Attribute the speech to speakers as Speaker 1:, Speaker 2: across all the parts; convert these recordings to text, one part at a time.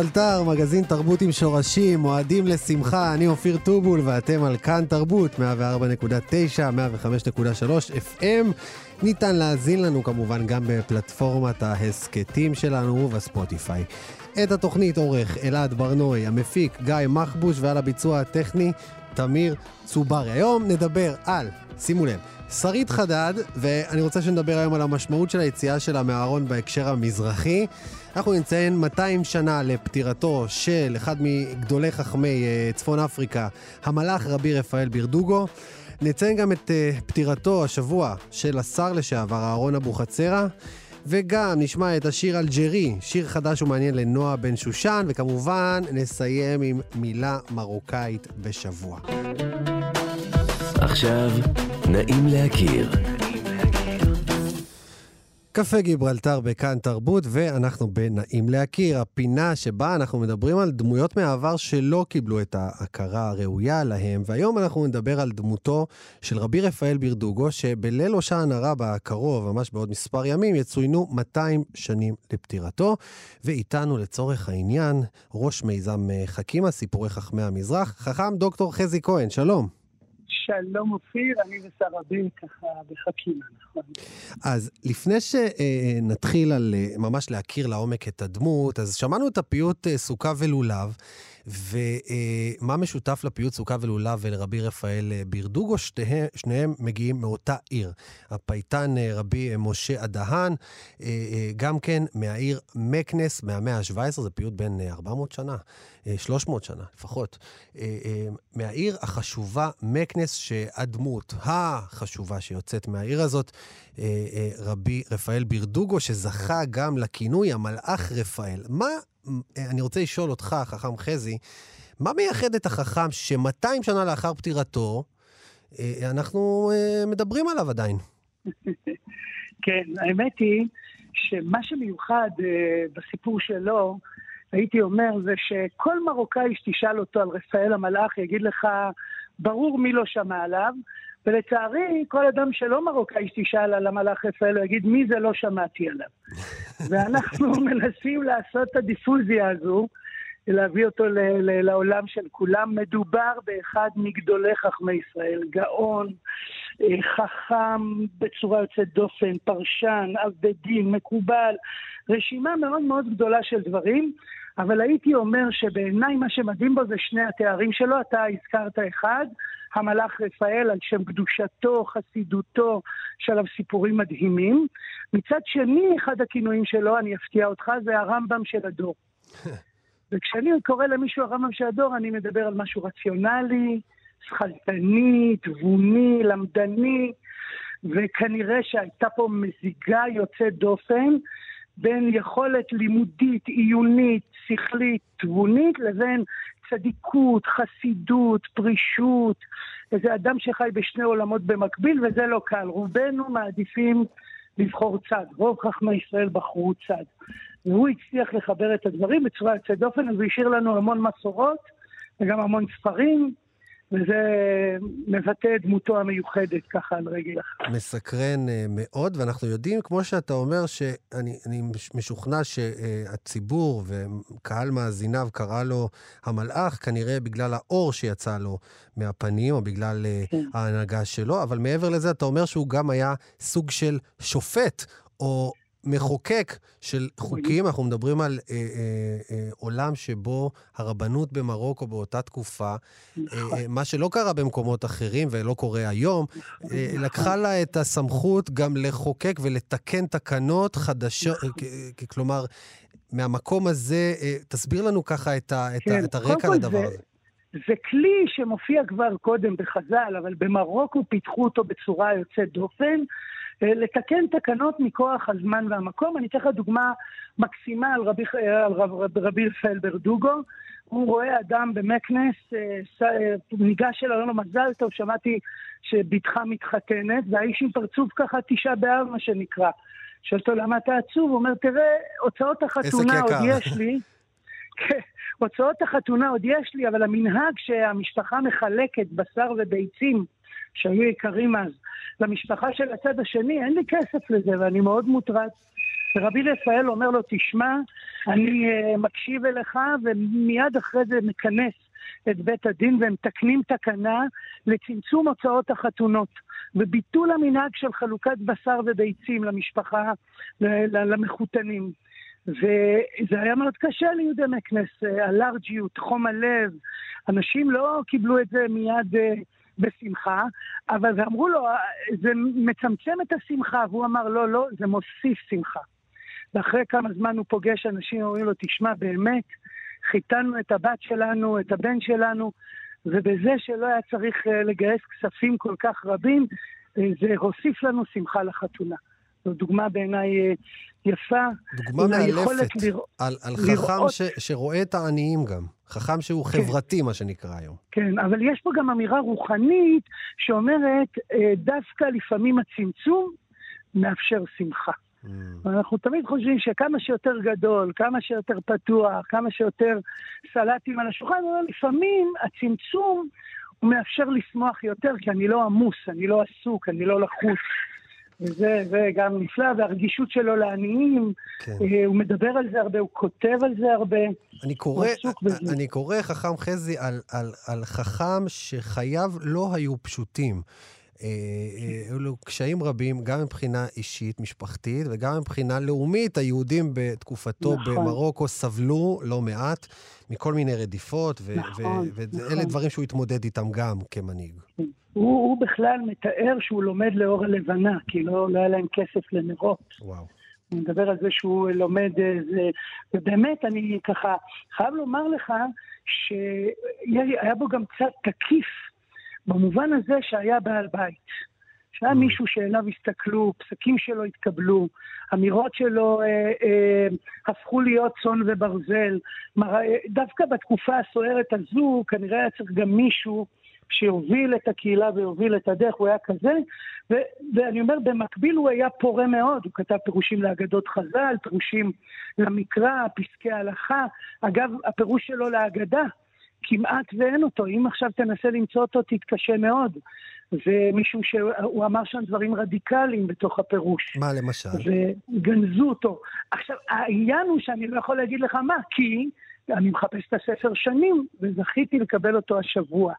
Speaker 1: גיברלטר, מגזין תרבות עם שורשים, מועדים לשמחה, אני אופיר טובול ואתם על כאן תרבות, 104.9, 105.3 FM. ניתן להאזין לנו כמובן גם בפלטפורמת ההסכתים שלנו ובספוטיפיי. את התוכנית עורך אלעד ברנועי, המפיק גיא מחבוש ועל הביצוע הטכני תמיר צוברי. היום נדבר על, שימו לב, שרית חדד, ואני רוצה שנדבר היום על המשמעות של היציאה שלה מהארון בהקשר המזרחי. אנחנו נציין 200 שנה לפטירתו של אחד מגדולי חכמי uh, צפון אפריקה, המלאך רבי רפאל בירדוגו. נציין גם את uh, פטירתו השבוע של השר לשעבר אהרון אבוחצירא. וגם נשמע את השיר אלג'רי, שיר חדש ומעניין לנועה בן שושן, וכמובן נסיים עם מילה מרוקאית בשבוע.
Speaker 2: עכשיו, נעים להכיר.
Speaker 1: קפה גיברלטר בכאן תרבות, ואנחנו בנעים להכיר, הפינה שבה אנחנו מדברים על דמויות מהעבר שלא קיבלו את ההכרה הראויה להם, והיום אנחנו נדבר על דמותו של רבי רפאל בירדוגו, שבליל הושענא רבה הקרוב, ממש בעוד מספר ימים, יצוינו 200 שנים לפטירתו, ואיתנו לצורך העניין, ראש מיזם חכימה, סיפורי חכמי המזרח, חכם דוקטור חזי כהן, שלום.
Speaker 3: שלום אופיר, אני וסרבי ככה בחכימה, נכון.
Speaker 1: אז לפני שנתחיל על ממש להכיר לעומק את הדמות, אז שמענו את הפיוט סוכה ולולב, ומה משותף לפיוט סוכה ולולב ולרבי רפאל בירדוגו? שתיהם, שניהם מגיעים מאותה עיר. הפייטן רבי משה אדהן, גם כן מהעיר מקנס מהמאה ה-17, זה פיוט בן 400 שנה, 300 שנה לפחות. מהעיר החשובה מקנס, שהדמות החשובה שיוצאת מהעיר הזאת, רבי רפאל בירדוגו, שזכה גם לכינוי המלאך רפאל. מה אני רוצה לשאול אותך, חכם חזי, מה מייחד את החכם ש-200 שנה לאחר פטירתו, אנחנו מדברים עליו עדיין?
Speaker 3: כן, האמת היא שמה שמיוחד בסיפור שלו, הייתי אומר, זה שכל מרוקאי שתשאל אותו על רפאל המלאך יגיד לך, ברור מי לא שמע עליו, ולצערי, כל אדם שלא מרוקאי שתשאל על המלאך רפאל, הוא יגיד, מי זה לא שמעתי עליו. ואנחנו מנסים לעשות את הדיפוזיה הזו, להביא אותו ל- ל- לעולם של כולם. מדובר באחד מגדולי חכמי ישראל, גאון, חכם בצורה יוצאת דופן, פרשן, אב בית דין, מקובל, רשימה מאוד מאוד גדולה של דברים. אבל הייתי אומר שבעיניי מה שמדהים בו זה שני התארים שלו, אתה הזכרת אחד, המלאך רפאל על שם קדושתו, חסידותו, יש עליו סיפורים מדהימים. מצד שני, אחד הכינויים שלו, אני אפתיע אותך, זה הרמב"ם של הדור. וכשאני קורא למישהו הרמב"ם של הדור, אני מדבר על משהו רציונלי, שכלתני, תבוני, למדני, וכנראה שהייתה פה מזיגה יוצאת דופן בין יכולת לימודית, עיונית, שכלית, תבונית, לבין צדיקות, חסידות, פרישות, איזה אדם שחי בשני עולמות במקביל, וזה לא קל. רובנו מעדיפים לבחור צד. רוב חכמי ישראל בחרו צד. והוא הצליח לחבר את הדברים בצורה יוצאת דופן, והוא השאיר לנו המון מסורות וגם המון ספרים. וזה מבטא את דמותו המיוחדת ככה על רגל אחת.
Speaker 1: מסקרן uh, מאוד, ואנחנו יודעים, כמו שאתה אומר, שאני משוכנע שהציבור וקהל מאזיניו קרא לו המלאך, כנראה בגלל האור שיצא לו מהפנים, או בגלל uh, כן. ההנהגה שלו, אבל מעבר לזה, אתה אומר שהוא גם היה סוג של שופט, או מחוקק של חוקים, אנחנו מדברים על אה, אה, אה, עולם שבו הרבנות במרוקו באותה תקופה, נכון. אה, אה, מה שלא קרה במקומות אחרים ולא קורה היום, אה, נכון. לקחה לה את הסמכות גם לחוקק ולתקן תקנות חדשות, נכון. כלומר, מהמקום הזה, אה, תסביר לנו ככה את, ה, את, כן, ה, את הרקע לדבר זה, הזה.
Speaker 3: זה כלי שמופיע כבר קודם בחז"ל, אבל במרוקו פיתחו אותו בצורה יוצאת דופן. אה, לתקן תקנות מכוח הזמן והמקום. אני אתן לך דוגמה מקסימה על רבי, על רב, רב, רבי רפאל ברדוגו. הוא רואה אדם במקנס, אה, ניגש אליו, אומר לו מזל טוב, שמעתי שבתך מתחתנת, והאיש עם פרצוף ככה תשעה באב, מה שנקרא. שואל אותו למה אתה עצוב? הוא אומר, תראה, הוצאות החתונה עוד יש לי. כן, הוצאות החתונה עוד יש לי, אבל המנהג שהמשפחה מחלקת בשר וביצים, שהיו יקרים אז, למשפחה של הצד השני, אין לי כסף לזה ואני מאוד מוטרד. ורבי רפאל אומר לו, תשמע, אני uh, מקשיב אליך, ומיד אחרי זה מכנס את בית הדין והם מתקנים תקנה לצמצום הוצאות החתונות. וביטול המנהג של חלוקת בשר וביצים למשפחה, למחותנים. וזה היה מאוד קשה ליהודי מקנס, אלרג'יות, חום הלב. אנשים לא קיבלו את זה מיד אה, בשמחה, אבל אמרו לו, זה מצמצם את השמחה, והוא אמר, לא, לא, זה מוסיף שמחה. ואחרי כמה זמן הוא פוגש אנשים, אומרים לו, תשמע, באמת, חיתנו את הבת שלנו, את הבן שלנו, ובזה שלא היה צריך אה, לגייס כספים כל כך רבים, אה, זה הוסיף לנו שמחה לחתונה. זו דוגמה בעיניי אה, יפה.
Speaker 1: דוגמה מאלפת לרא... על, על לראות... חכם ש, שרואה את העניים גם. חכם שהוא כן. חברתי, מה שנקרא היום.
Speaker 3: כן, אבל יש פה גם אמירה רוחנית שאומרת, דווקא לפעמים הצמצום מאפשר שמחה. Mm. אנחנו תמיד חושבים שכמה שיותר גדול, כמה שיותר פתוח, כמה שיותר סלטים על השולחן, אבל לפעמים הצמצום הוא מאפשר לשמוח יותר, כי אני לא עמוס, אני לא עסוק, אני לא לחוץ. וזה, זה גם נפלא, והרגישות שלו לעניים, כן. אה, הוא מדבר על זה הרבה, הוא כותב על זה הרבה.
Speaker 1: אני קורא, אני קורא חכם חזי על, על, על חכם שחייו לא היו פשוטים. היו לו קשיים רבים, גם מבחינה אישית, משפחתית, וגם מבחינה לאומית. היהודים בתקופתו נכון. במרוקו סבלו לא מעט מכל מיני רדיפות, ו- נכון, ו- ואלה נכון. דברים שהוא התמודד איתם גם כמנהיג.
Speaker 3: הוא, הוא בכלל מתאר שהוא לומד לאור הלבנה, כי לא, לא היה להם כסף לנרות. וואו. הוא מדבר על זה שהוא לומד, זה, ובאמת, אני ככה חייב לומר לך שהיה בו גם קצת תקיף במובן הזה שהיה בעל בית. שהיה mm. מישהו שאליו הסתכלו, פסקים שלו התקבלו, אמירות שלו אה, אה, הפכו להיות צאן וברזל. אה, דווקא בתקופה הסוערת הזו, כנראה היה צריך גם מישהו שיוביל את הקהילה ויוביל את הדרך, הוא היה כזה. ו, ואני אומר, במקביל הוא היה פורה מאוד, הוא כתב פירושים לאגדות חז"ל, פירושים למקרא, פסקי הלכה. אגב, הפירוש שלו להגדה, כמעט ואין אותו. אם עכשיו תנסה למצוא אותו, תתקשה מאוד. זה מישהו שהוא אמר שם דברים רדיקליים בתוך הפירוש.
Speaker 1: מה למשל?
Speaker 3: וגנזו אותו. עכשיו, העניין הוא שאני לא יכול להגיד לך מה, כי אני מחפש את הספר שנים, וזכיתי לקבל אותו השבוע.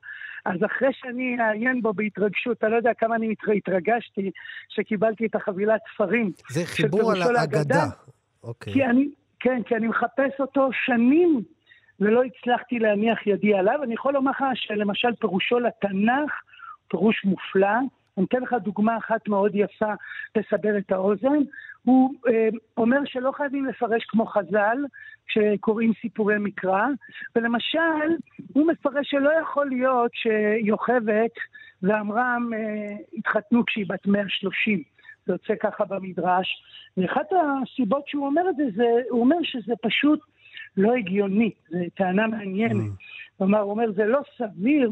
Speaker 3: אז אחרי שאני אעיין בו בהתרגשות, אתה לא יודע כמה אני התרגשתי שקיבלתי את החבילת ספרים.
Speaker 1: זה חיבור על האגדה. אוקיי.
Speaker 3: כי אני, כן, כי אני מחפש אותו שנים ולא הצלחתי להניח ידי עליו. אני יכול לומר לך שלמשל פירושו לתנ"ך, פירוש מופלא. אני אתן לך דוגמה אחת מאוד יפה לסבר את האוזן. הוא אה, אומר שלא חייבים לפרש כמו חז"ל כשקוראים סיפורי מקרא, ולמשל, הוא מפרש שלא יכול להיות שיוכבת ועמרם אה, התחתנו כשהיא בת 130. זה יוצא ככה במדרש. ואחת הסיבות שהוא אומר את זה, זה הוא אומר שזה פשוט לא הגיוני, זו טענה מעניינת. Mm. כלומר, הוא אומר, זה לא סביר,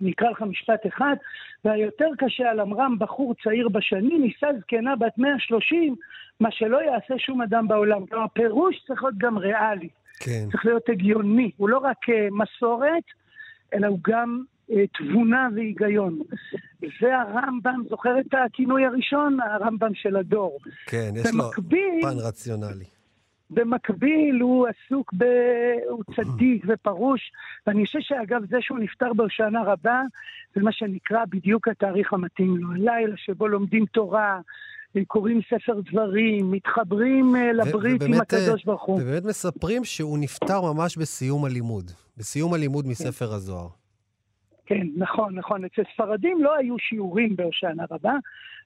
Speaker 3: נקרא לך משפט אחד, והיותר קשה על עמרם, בחור צעיר בשנים, נישא זקנה בת 130, מה שלא יעשה שום אדם בעולם. כלומר, הפירוש צריך להיות גם ריאלי. כן. צריך להיות הגיוני. הוא לא רק uh, מסורת, אלא הוא גם uh, תבונה והיגיון. זה הרמב"ם, זוכר את הכינוי הראשון? הרמב"ם של הדור.
Speaker 1: כן, יש במקביל, לו פן רציונלי.
Speaker 3: במקביל הוא עסוק ב... הוא צדיק ופרוש, ואני חושב שאגב זה שהוא נפטר בהושענא רבה, זה מה שנקרא בדיוק התאריך המתאים לו. הלילה שבו לומדים תורה, קוראים ספר דברים, מתחברים אה, לברית עם הקדוש ברוך הוא.
Speaker 1: ובאמת מספרים שהוא נפטר ממש בסיום הלימוד, בסיום הלימוד מספר הזוהר.
Speaker 3: כן, נכון, נכון. אצל ספרדים לא היו שיעורים בהושענא רבה,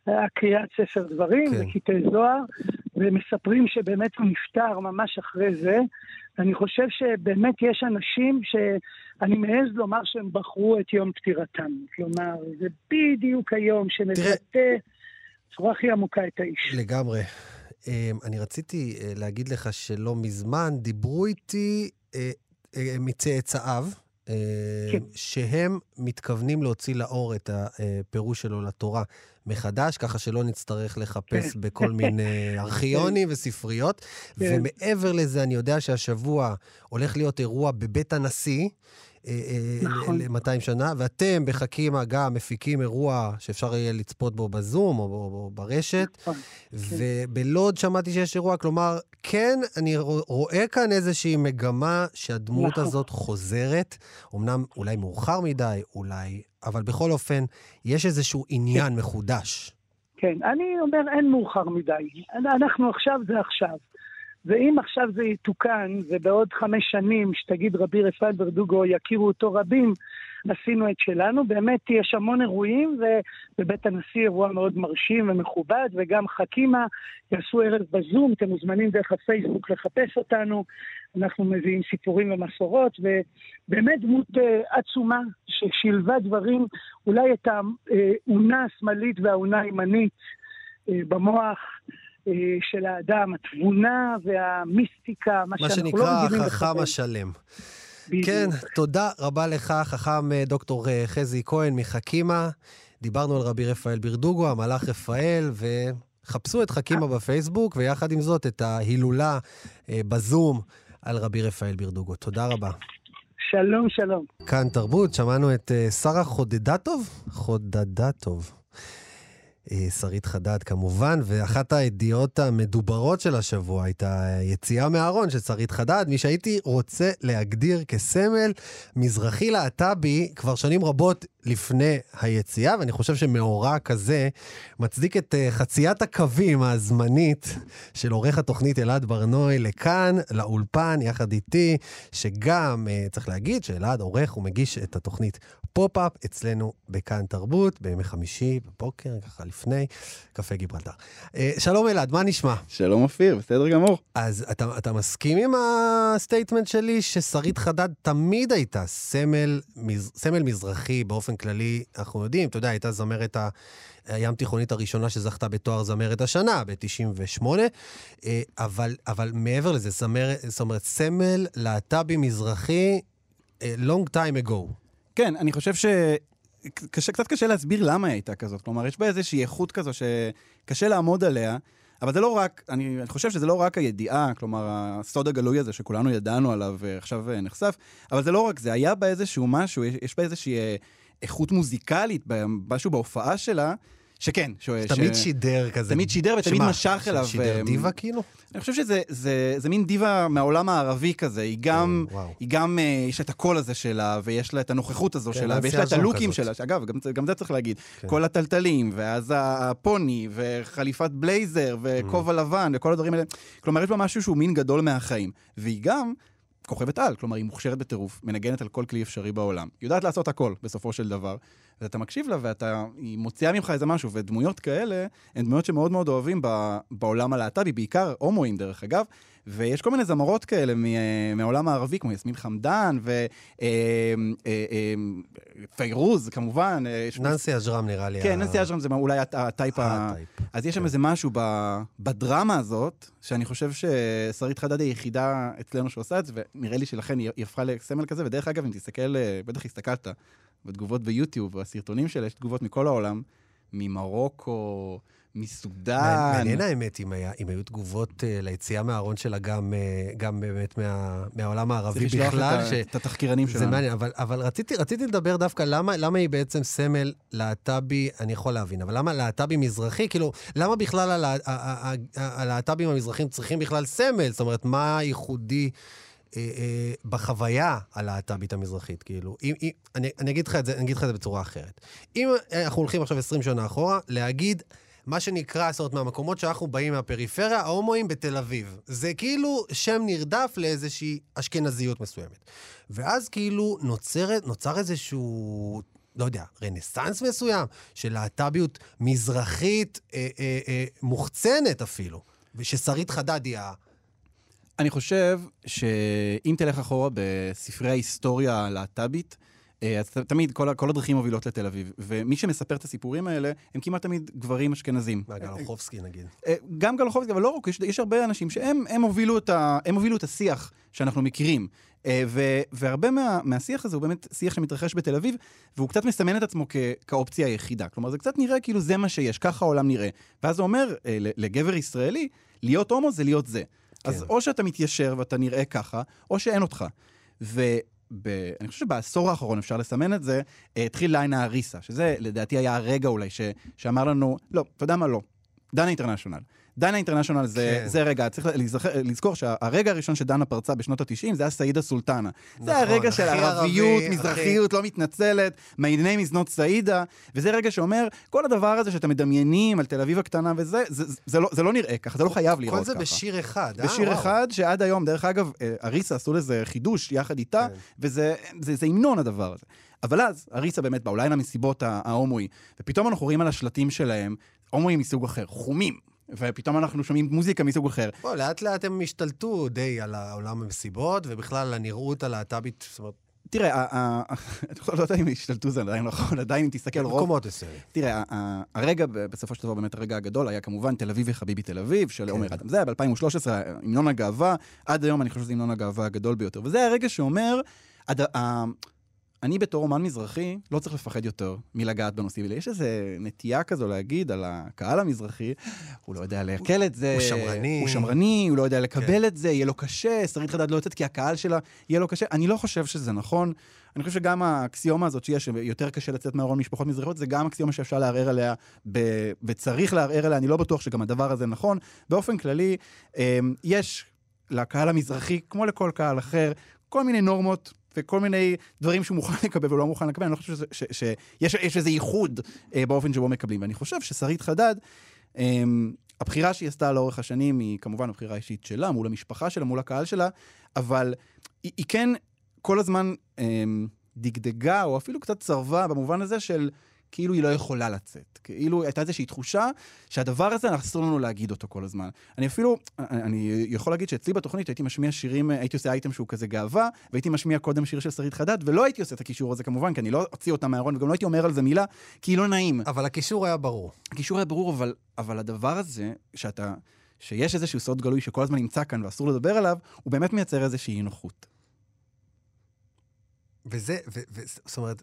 Speaker 3: היה קריאת ספר דברים כן. וקטעי זוהר, ומספרים שבאמת הוא נפטר ממש אחרי זה. אני חושב שבאמת יש אנשים שאני מעז לומר שהם בחרו את יום פטירתם. כלומר, זה בדיוק היום שמבטא בצורה הכי עמוקה את האיש.
Speaker 1: לגמרי. אמ, אני רציתי אה, להגיד לך שלא מזמן דיברו איתי אה, אה, מצאצאיו, כן. שהם מתכוונים להוציא לאור את הפירוש שלו לתורה מחדש, ככה שלא נצטרך לחפש כן. בכל מיני ארכיונים וספריות. כן. ומעבר לזה, אני יודע שהשבוע הולך להיות אירוע בבית הנשיא. אה, אה, נכון. ל-200 שנה, ואתם בחכימה גם מפיקים אירוע שאפשר יהיה לצפות בו בזום או, או, או ברשת, נכון, כן. ובלוד שמעתי שיש אירוע, כלומר, כן, אני רואה כאן איזושהי מגמה שהדמות נכון. הזאת חוזרת, אמנם אולי מאוחר מדי, אולי, אבל בכל אופן, יש איזשהו עניין כן. מחודש.
Speaker 3: כן, אני אומר, אין מאוחר מדי. אנחנו עכשיו זה עכשיו. ואם עכשיו זה יתוקן, ובעוד חמש שנים, שתגיד רבי רפאל ברדוגו, יכירו אותו רבים, עשינו את שלנו. באמת יש המון אירועים, ובבית הנשיא אירוע מאוד מרשים ומכובד, וגם חכימה יעשו ערב בזום, אתם מוזמנים דרך הפייסבוק לחפש אותנו. אנחנו מביאים סיפורים ומסורות, ובאמת דמות uh, עצומה ששילבה דברים, אולי את האונה השמאלית והאונה הימנית uh, במוח. אה, של האדם, התבונה והמיסטיקה,
Speaker 1: מה, מה שאנחנו לא רגילים מה שנקרא החכם השלם. כן, תודה רבה לך, חכם אה, דוקטור אה, חזי כהן מחכימה. דיברנו על רבי רפאל ברדוגו, המלאך רפאל, וחפשו את חכימה בפייסבוק, ויחד עם זאת את ההילולה בזום על רבי רפאל ברדוגו. תודה רבה.
Speaker 3: שלום, שלום.
Speaker 1: כאן תרבות, שמענו את שרה חודדטוב? חודדטוב. אה, שרית חדד כמובן, ואחת הידיעות המדוברות של השבוע הייתה יציאה מהארון של שרית חדד, מי שהייתי רוצה להגדיר כסמל מזרחי להט"בי כבר שנים רבות לפני היציאה, ואני חושב שמאורע כזה מצדיק את אה, חציית הקווים הזמנית של עורך התוכנית אלעד ברנוי לכאן, לאולפן, יחד איתי, שגם, צריך להגיד שאלעד עורך ומגיש את התוכנית פופ-אפ אצלנו בכאן תרבות, בימי חמישי בבוקר, ככה לפני, קפה גיברלטר. אה, שלום אלעד, מה נשמע?
Speaker 4: שלום אופיר, בסדר גמור.
Speaker 1: אז אתה, אתה מסכים עם ה statement שלי ששרית חדד תמיד הייתה סמל, מז, סמל מזרחי באופן כללי, אנחנו יודעים, אתה יודע, הייתה זמרת הים תיכונית הראשונה שזכתה בתואר זמרת השנה, ב-98, אה, אבל, אבל מעבר לזה, זמרת, זאת אומרת, סמל להט"בי מזרחי, אה, long time ago.
Speaker 4: כן, אני חושב ש... קשה, קצת קשה להסביר למה היא הייתה כזאת. כלומר, יש בה איזושהי איכות כזו שקשה לעמוד עליה, אבל זה לא רק, אני, אני חושב שזה לא רק הידיעה, כלומר, הסוד הגלוי הזה שכולנו ידענו עליו ועכשיו אה, נחשף, אבל זה לא רק זה, היה בה איזשהו משהו, יש, יש בה איזושהי אה, איכות מוזיקלית, משהו בהופעה שלה, שכן. ש...
Speaker 1: תמיד ש... שידר כזה.
Speaker 4: תמיד שידר ותמיד שמה, משך אליו.
Speaker 1: שידר ו... דיווה כאילו?
Speaker 4: אני חושב שזה זה, זה מין דיווה מהעולם הערבי כזה. היא גם, כן, היא גם, uh, יש לה את הקול הזה שלה, ויש לה את הנוכחות הזו כן, שלה, ויש לה את הלוקים כזאת. שלה. אגב, גם, גם זה צריך להגיד. כן. כל הטלטלים, ואז הפוני, וחליפת בלייזר, וכובע mm. לבן, וכל הדברים האלה. כלומר, יש בה משהו שהוא מין גדול מהחיים. והיא גם... כוכבת על, כלומר היא מוכשרת בטירוף, מנגנת על כל כלי אפשרי בעולם. יודעת לעשות הכל, בסופו של דבר. ואתה מקשיב לה ואתה, היא מוציאה ממך איזה משהו, ודמויות כאלה הן דמויות שמאוד מאוד אוהבים בעולם הלהט"בי, בעיקר הומואים דרך אגב, ויש כל מיני זמרות כאלה מהעולם הערבי, כמו יסמין חמדן ופיירוז, אה, אה, אה, כמובן.
Speaker 1: ננסי אג'רם נראה לי.
Speaker 4: כן, ננסי אג'רם זה אולי הטייפ ה... אז יש שם כן. איזה משהו בדרמה הזאת, שאני חושב ששרית חדד היא היחידה אצלנו שעושה את זה, ונראה לי שלכן היא הפכה לסמל כזה, ודרך אגב, אם תסתכל, בטח הסתכלת בתגובות ביוטיוב, והסרטונים שלה, יש תגובות מכל העולם, ממרוקו, מסודאן.
Speaker 1: מעניין האמת אם, היה, אם היו תגובות uh, ליציאה מהארון שלה גם, uh, גם באמת מה, מהעולם הערבי בכלל. צריך לשלוח
Speaker 4: את, את התחקירנים שלנו.
Speaker 1: זה מעניין, אבל, אבל רציתי, רציתי לדבר דווקא למה, למה היא בעצם סמל להט"בי, אני יכול להבין, אבל למה להט"בי מזרחי? כאילו, למה בכלל הלהט"בים המזרחים צריכים בכלל סמל? זאת אומרת, מה ייחודי? אה, אה, בחוויה הלהט"בית המזרחית, כאילו. אם, אם, אני, אני, אגיד לך את זה, אני אגיד לך את זה בצורה אחרת. אם אנחנו הולכים עכשיו 20 שנה אחורה, להגיד מה שנקרא, זאת אומרת, מהמקומות שאנחנו באים מהפריפריה, ההומואים בתל אביב. זה כאילו שם נרדף לאיזושהי אשכנזיות מסוימת. ואז כאילו נוצרת, נוצר איזשהו לא יודע, רנסאנס מסוים של להט"ביות מזרחית אה, אה, אה, מוחצנת אפילו, וששרית חדד היא ה...
Speaker 4: אני חושב שאם תלך אחורה בספרי ההיסטוריה הלהט"בית, אה, אז תמיד כל, כל הדרכים מובילות לתל אביב. ומי שמספר את הסיפורים האלה, הם כמעט תמיד גברים אשכנזים.
Speaker 1: גלוחובסקי נגיד.
Speaker 4: אה, גם גלוחובסקי, אבל לא רק, יש, יש הרבה אנשים שהם הם הובילו, את ה, הם הובילו את השיח שאנחנו מכירים. אה, ו, והרבה מה, מהשיח הזה הוא באמת שיח שמתרחש בתל אביב, והוא קצת מסמן את עצמו כ, כאופציה היחידה. כלומר, זה קצת נראה כאילו זה מה שיש, ככה העולם נראה. ואז זה אומר לגבר ישראלי, להיות הומו זה להיות זה. כן. אז או שאתה מתיישר ואתה נראה ככה, או שאין אותך. ו... ב, אני חושב שבעשור האחרון אפשר לסמן את זה, אה, התחיל ליין האריסה, שזה לדעתי היה הרגע אולי ש, שאמר לנו, לא, אתה יודע מה לא, דנה אינטרנשיונל. דנה אינטרנשיונל זה, כן. זה רגע, צריך לזכר, לזכור שהרגע הראשון שדנה פרצה בשנות ה-90 זה היה סעידה סולטנה. נכון, זה הרגע של ערביות, מזרחיות, לא מתנצלת, my name is not סעידה, וזה רגע שאומר, כל הדבר הזה שאתם מדמיינים על תל אביב הקטנה וזה, זה, זה, זה, לא, זה לא נראה ככה, זה לא חייב לראות ככה.
Speaker 1: כל זה בשיר אחד,
Speaker 4: אה? בשיר וואו. אחד, שעד היום, דרך אגב, אה, אריסה עשו לזה חידוש יחד איתה, כן. וזה זה, זה המנון הדבר הזה. אבל אז, אריסה באמת בא, אולי למסיבות ההומואי, ופתאום אנחנו רואים על השלטים שלהם, הומואים מסוג אחר, חומים, ופתאום אנחנו שומעים מוזיקה מסוג אחר.
Speaker 1: בוא, לאט לאט הם השתלטו די על העולם המסיבות, ובכלל על הנראות הלהט"בית, זאת אומרת...
Speaker 4: תראה, אני לא יודע אם השתלטו זה עדיין נכון, עדיין אם תסתכל רוב...
Speaker 1: מקומות מסוימים.
Speaker 4: תראה, הרגע, בסופו של דבר, באמת הרגע הגדול היה כמובן תל אביב וחביבי תל אביב, של כן. עומר אדם. זה היה ב-2013, המנון הגאווה, עד היום אני חושב שזה המנון הגאווה הגדול ביותר. וזה הרגע שאומר, אני בתור אומן מזרחי לא צריך לפחד יותר מלגעת בנושאים האלה. יש איזו נטייה כזו להגיד על הקהל המזרחי, הוא לא יודע לעכל את זה.
Speaker 1: הוא שמרני.
Speaker 4: הוא שמרני, הוא לא יודע לקבל כן. את זה, יהיה לו קשה, שרית חדד לא יוצאת כי הקהל שלה יהיה לו קשה. אני לא חושב שזה נכון. אני חושב שגם האקסיומה הזאת שיש, שיותר קשה לצאת מהארון משפחות מזרחיות, זה גם אקסיומה שאפשר לערער עליה, ב... וצריך לערער עליה, אני לא בטוח שגם הדבר הזה נכון. באופן כללי, אמ, יש לקהל המזרחי, כמו לכל קהל אחר, כל מיני נורמות וכל מיני דברים שהוא מוכן לקבל ולא מוכן לקבל, אני לא חושב שיש איזה ייחוד אה, באופן שבו מקבלים. ואני חושב ששרית חדד, אה, הבחירה שהיא עשתה לאורך השנים היא כמובן הבחירה האישית שלה, מול המשפחה שלה, מול הקהל שלה, אבל היא, היא כן כל הזמן אה, דגדגה, או אפילו קצת צרבה, במובן הזה של... כאילו היא לא יכולה לצאת. כאילו הייתה איזושהי תחושה שהדבר הזה, אסור לנו להגיד אותו כל הזמן. אני אפילו, אני יכול להגיד שאצלי בתוכנית הייתי משמיע שירים, הייתי עושה אייטם שהוא כזה גאווה, והייתי משמיע קודם שיר של שרית חדד, ולא הייתי עושה את הקישור הזה כמובן, כי אני לא אוציא אותה מהארון, וגם לא הייתי אומר על זה מילה, כי לא נעים.
Speaker 1: אבל הקישור היה ברור.
Speaker 4: הקישור היה ברור, אבל, אבל הדבר הזה, שאתה, שיש איזשהו סוד גלוי שכל הזמן נמצא כאן ואסור לדבר עליו, הוא באמת מייצר איזושהי נוחות.
Speaker 1: וזה, ו, ו, זאת אומרת,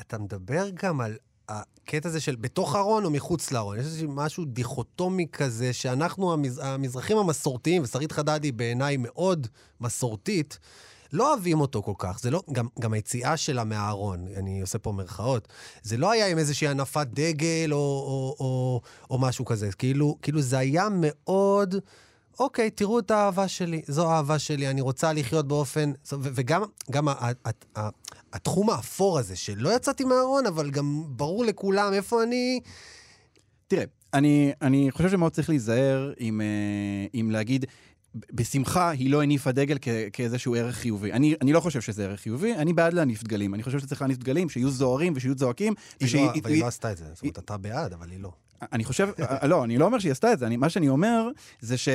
Speaker 1: אתה מדבר גם על הקטע הזה של בתוך הארון או מחוץ לארון. יש איזה משהו דיכוטומי כזה, שאנחנו, המז... המזרחים המסורתיים, ושרית חדדי בעיניי מאוד מסורתית, לא אוהבים אותו כל כך. זה לא, גם, גם היציאה שלה מהארון, אני עושה פה מירכאות, זה לא היה עם איזושהי הנפת דגל או, או, או, או משהו כזה. כאילו, כאילו זה היה מאוד... אוקיי, תראו את האהבה שלי, זו האהבה שלי, אני רוצה לחיות באופן... וגם גם התחום האפור הזה, שלא יצאתי מהארון, אבל גם ברור לכולם איפה אני...
Speaker 4: תראה, אני, אני חושב שמאוד צריך להיזהר עם, אה, עם להגיד, בשמחה היא לא הניפה דגל כ- כאיזשהו ערך חיובי. אני, אני לא חושב שזה ערך חיובי, אני בעד להניף דגלים. אני חושב שצריך להניף דגלים, שיהיו זוהרים ושיהיו זועקים.
Speaker 1: היא ושהיא, לא, אבל היא, היא לא עשתה את זה, זאת אומרת, אתה בעד, אבל היא לא.
Speaker 4: אני חושב, לא, אני לא אומר שהיא עשתה את זה, אני, מה שאני אומר זה ש...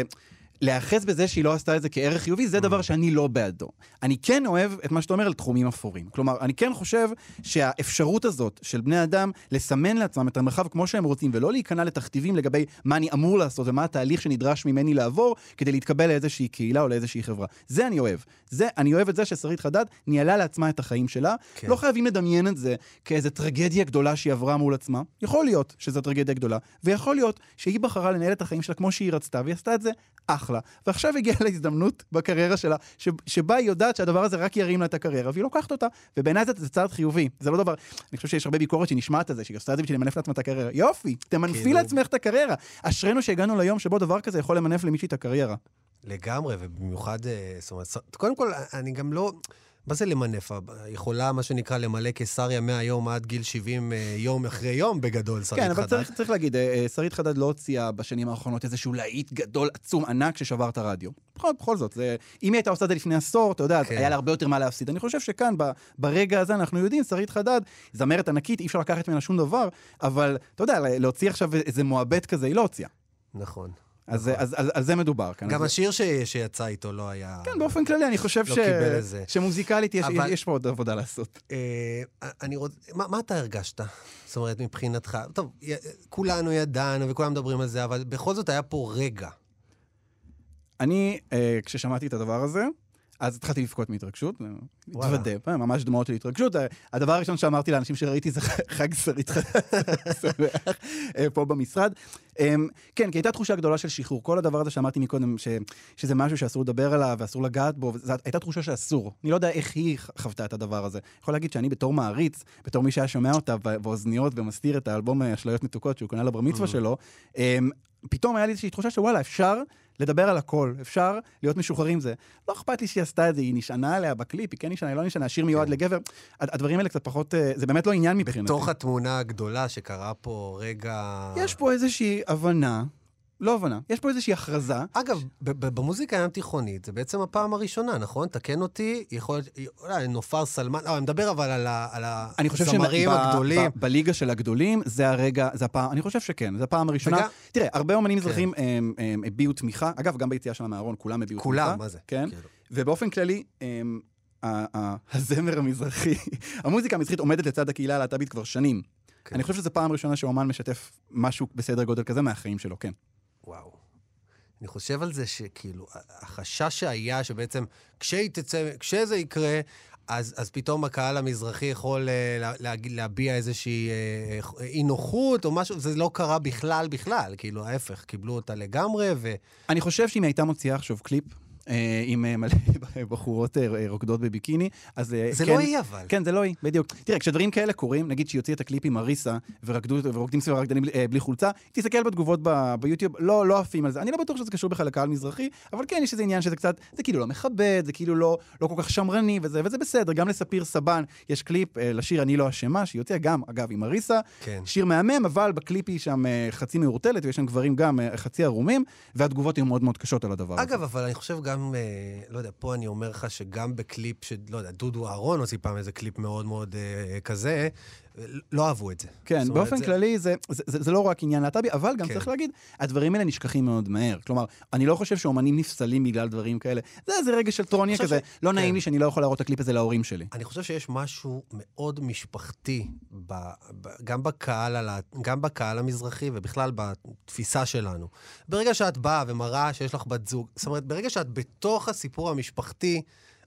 Speaker 4: להיאחז בזה שהיא לא עשתה את זה כערך חיובי, זה דבר שאני לא בעדו. אני כן אוהב את מה שאתה אומר על תחומים אפורים. כלומר, אני כן חושב שהאפשרות הזאת של בני אדם לסמן לעצמם את המרחב כמו שהם רוצים, ולא להיכנע לתכתיבים לגבי מה אני אמור לעשות ומה התהליך שנדרש ממני לעבור כדי להתקבל לאיזושהי קהילה או לאיזושהי חברה. זה אני אוהב. זה, אני אוהב את זה ששרית חדד ניהלה לעצמה את החיים שלה. כן. לא חייבים לדמיין את זה כאיזו טרגדיה גדולה שהיא עברה מול עצמה. יכול להיות שזו טרגדיה גדולה, ויכול להיות שהיא בחרה לנהל את החיים שלה כמו שהיא רצתה, והיא עשתה את זה אחלה. ועכשיו הגיעה להזדמנות בקריירה שלה, ש, שבה היא יודעת שהדבר הזה רק ירים לה את הקריירה, והיא לוקחת אותה, ובעיניי זה, זה צעד חיובי. זה לא דבר, אני חושב שיש הרבה ביקורת שנשמעת על זה, שהיא עושה את זה בשביל למנף לעצמה את הקריירה. יופי, תמנפי כאילו... לעצמך את הקריירה. אשרינו שהגענו ליום שבו דבר כזה יכול למנף למישהי את הקריירה.
Speaker 1: לגמרי, ובמיוחד, אה, זאת אומרת, קודם כל, אני גם לא... מה זה למנף? יכולה, מה שנקרא, למלא קיסריה מהיום עד גיל 70 אה, יום אחרי יום בגדול, שרית חדד.
Speaker 4: כן, אבל צריך, צריך להגיד, אה, אה, שרית חדד לא הוציאה בשנים האחרונות איזשהו להיט גדול, עצום, ענק, ששבר את הרדיו. בכל, בכל זאת, זה, אם היא הייתה עושה את זה לפני עשור, אתה יודע, כן. היה לה הרבה יותר מה להפסיד. אני חושב שכאן, ב, ברגע הזה, אנחנו יודעים, שרית חדד, זמרת ענקית, אי אפשר לקחת ממנה שום דבר, אבל, אתה יודע, להוציא עכשיו איזה מועבד כזה, היא לא הוציאה.
Speaker 1: נכון.
Speaker 4: אז, נכון. אז, אז, אז זה מדובר כאן.
Speaker 1: גם. השיר ש... שיצא איתו לא היה...
Speaker 4: כן, באופן כללי, אני חושב לא ש... שמוזיקלית יש, אבל... יש פה עוד עבודה לעשות.
Speaker 1: אה, אני רוצ... מה, מה אתה הרגשת? זאת אומרת, מבחינתך, טוב, י... כולנו ידענו וכולם מדברים על זה, אבל בכל זאת היה פה רגע.
Speaker 4: אני, אה, כששמעתי את הדבר הזה, אז התחלתי לבכות מהתרגשות, התוודה, אה, ממש דמעות של התרגשות. הדבר הראשון שאמרתי לאנשים שראיתי זה חג שרית שמח אה, פה במשרד. אמ, כן, כי הייתה תחושה גדולה של שחרור. כל הדבר הזה שאמרתי מקודם, ש, שזה משהו שאסור לדבר עליו ואסור לגעת בו, זו הייתה תחושה שאסור. אני לא יודע איך היא חוותה את הדבר הזה. יכול להגיד שאני בתור מעריץ, בתור מי שהיה שומע אותה באוזניות ומסתיר את האלבום אשליות מתוקות שהוא קונה לבר מצווה mm. שלו, אמ, פתאום היה לי איזושהי תחושה שוואלה, אפשר לדבר על הכל, אפשר להיות משוחררים עם זה. לא אכפת לי שהיא עשתה את זה, היא נשענה עליה בקליפ, היא כן נשענה, היא לא נשענה, השיר מיועד כן. לגבר. הדברים האלה קצת פחות, אה, זה באמת לא עניין מבחינתי.
Speaker 1: בתוך התמונה הגדולה שקרה פה רגע...
Speaker 4: יש פה איזושהי הבנה לא הבנה. יש פה איזושהי הכרזה.
Speaker 1: אגב, במוזיקה הים תיכונית, זה בעצם הפעם הראשונה, נכון? תקן אותי, יכול להיות, אולי נופר סלמן, לא, אני מדבר אבל על הזמרים הגדולים.
Speaker 4: בליגה של הגדולים, זה הרגע, זה הפעם, אני חושב שכן, זה הפעם הראשונה. וגם... תראה, הרבה אומנים כן. מזרחים הביעו תמיכה, אגב, גם ביציאה של המארון, כולם הביעו תמיכה.
Speaker 1: כולם, מה זה?
Speaker 4: כן. ובאופן כללי, הזמר המזרחי, המוזיקה המזרחית עומדת לצד הקהילה הלהט"בית כבר שנים. כן. אני חושב שזו פעם ראשונה שאומן משתף משהו בסדר גודל כזה מהחיים שלו, כן.
Speaker 1: וואו. אני חושב על זה שכאילו, החשש שהיה שבעצם כשהיא תצא, כשזה יקרה, אז, אז פתאום הקהל המזרחי יכול uh, להגיד, להביע איזושהי uh, אי נוחות או משהו, זה לא קרה בכלל בכלל, כאילו ההפך, קיבלו אותה לגמרי ו...
Speaker 4: אני חושב שאם הייתה מוציאה עכשיו קליפ אה, עם אה, מלא בחורות אה, רוקדות בביקיני, אז
Speaker 1: זה כן, לא היא אבל.
Speaker 4: כן, זה לא היא, בדיוק. תראה, כשדברים כאלה קורים, נגיד שהיא הוציאה את הקליפ עם אריסה, ורוקדים סביב הרקדנים בלי חולצה, תסתכל בתגובות ביוטיוב, לא, לא עפים על זה. אני לא בטוח שזה קשור בכלל לקהל מזרחי, אבל כן, יש איזה עניין שזה קצת, זה כאילו לא מכבד, זה כאילו לא, לא כל כך שמרני וזה, וזה בסדר. גם לספיר סבן יש קליפ לשיר אני לא אשמה, שהיא הוציאה גם, אגב, עם אריסה. כן. שיר מהמם, אבל בקליפ היא שם חצי מעורטלת, ויש שם גברים גם חצי ערומים, והתגובות היו מאוד מאוד קשות על הדבר
Speaker 1: אגב, הזה. אבל אני חושב גם, אה, לא יודע, פה אני אומר לך שגם בקליפ של, לא יודע, דודו אהרון הוציא פעם איזה קליפ מאוד מאוד אה, כזה, לא אהבו את זה.
Speaker 4: כן, באופן זה... כללי זה, זה, זה, זה לא רק עניין להט"בי, אבל גם כן. צריך להגיד, הדברים האלה נשכחים מאוד מהר. כלומר, אני לא חושב שאומנים נפסלים בגלל דברים כאלה. זה איזה רגע של טרוניה כזה, ש... לא כן. נעים לי שאני לא יכול להראות את הקליפ הזה להורים שלי.
Speaker 1: אני חושב שיש משהו מאוד משפחתי, ב, ב, גם, בקהל, גם בקהל המזרחי ובכלל בתפיסה שלנו. ברגע שאת באה ומראה שיש לך בת זוג, זאת אומרת, ברגע שאת בתוך הסיפור המשפחתי,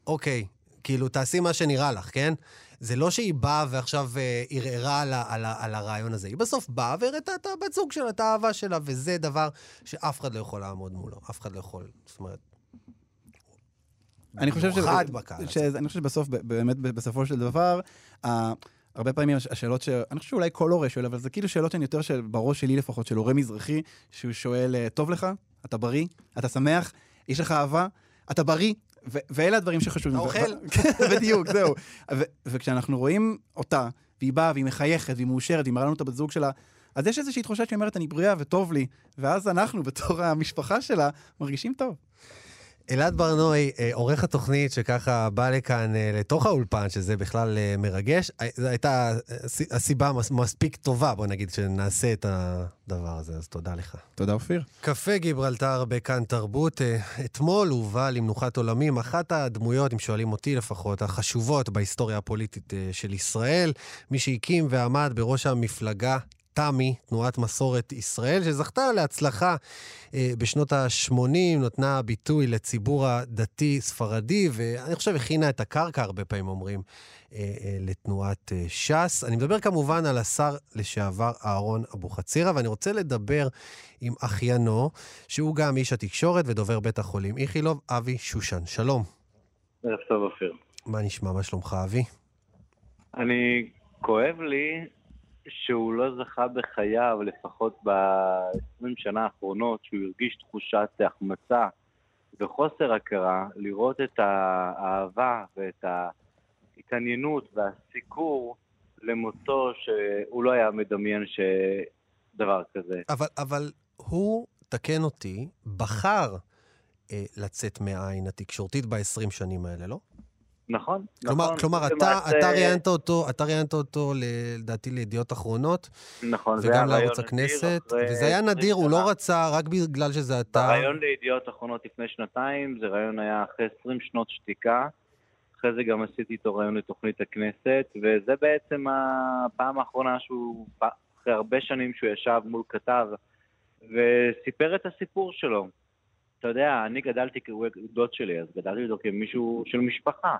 Speaker 1: אוקיי, כאילו, תעשי מה שנראה לך, כן? זה לא שהיא באה ועכשיו אה, ערערה על, על, על הרעיון הזה. היא בסוף באה והראתה את הבת זוג שלה, את האהבה שלה, וזה דבר שאף אחד לא יכול לעמוד מולו. אף אחד לא יכול, זאת אומרת...
Speaker 4: אני חושב, שזה, שזה, אני חושב שבסוף, באמת, בסופו של דבר, הרבה פעמים השאלות ש... אני חושב שאולי כל הורה שואל, אבל זה כאילו שאלות שהן יותר של, בראש שלי לפחות, של הורה מזרחי, שהוא שואל, אה, טוב לך? אתה בריא? אתה שמח? יש לך אהבה? אתה בריא? ואלה הדברים שחשובים.
Speaker 1: אתה אוכל.
Speaker 4: בדיוק, זהו. וכשאנחנו רואים אותה, והיא באה והיא מחייכת והיא מאושרת, והיא מראה לנו את הבת זוג שלה, אז יש איזושהי תחושה שהיא אומרת, אני בריאה וטוב לי, ואז אנחנו, בתור המשפחה שלה, מרגישים טוב.
Speaker 1: אלעד ברנועי, אה, עורך התוכנית שככה בא לכאן אה, לתוך האולפן, שזה בכלל אה, מרגש, זו הייתה הסיבה מספיק טובה, בוא נגיד, שנעשה את הדבר הזה, אז תודה לך.
Speaker 4: תודה, אופיר.
Speaker 1: קפה גיברלטר בכאן תרבות. אתמול הובא למנוחת עולמים אחת הדמויות, אם שואלים אותי לפחות, החשובות בהיסטוריה הפוליטית של ישראל, מי שהקים ועמד בראש המפלגה תמ"י, תנועת מסורת ישראל, שזכתה להצלחה אה, בשנות ה-80, נתנה ביטוי לציבור הדתי-ספרדי, ואני חושב הכינה את הקרקע, הרבה פעמים אומרים, אה, אה, לתנועת אה, ש"ס. אני מדבר כמובן על השר לשעבר אהרון אבוחצירא, ואני רוצה לדבר עם אחיינו, שהוא גם איש התקשורת ודובר בית החולים איכילוב, אבי שושן. שלום.
Speaker 5: ערב טוב, אופיר.
Speaker 1: מה נשמע? מה שלומך, אבי?
Speaker 5: אני, כואב לי שהוא לא זכה בחייו, לפחות ב-20 שנה האחרונות, שהוא הרגיש תחושת החמצה וחוסר הכרה, לראות את האהבה ואת ההתעניינות והסיקור למותו שהוא לא היה מדמיין שדבר כזה.
Speaker 1: אבל, אבל הוא, תקן אותי, בחר אה, לצאת מהעין התקשורתית ב-20 שנים האלה, לא?
Speaker 5: נכון,
Speaker 1: כלומר,
Speaker 5: נכון.
Speaker 1: כלומר, אתה, אתה ראיינת אותו, אתה ראיינת אותו, לדעתי, לידיעות אחרונות.
Speaker 5: נכון,
Speaker 1: זה וגם לערוץ הכנסת. וזה היה נדיר, הוא לא רצה רק בגלל שזה אתה.
Speaker 5: הרעיון לידיעות אחרונות לפני שנתיים, זה רעיון היה אחרי 20 שנות שתיקה. אחרי זה גם עשיתי איתו רעיון לתוכנית הכנסת, וזה בעצם הפעם האחרונה שהוא, אחרי הרבה שנים שהוא ישב מול כתב, וסיפר את הסיפור שלו. אתה יודע, אני גדלתי, הוא דוד שלי, אז גדלתי איתו כמישהו של משפחה.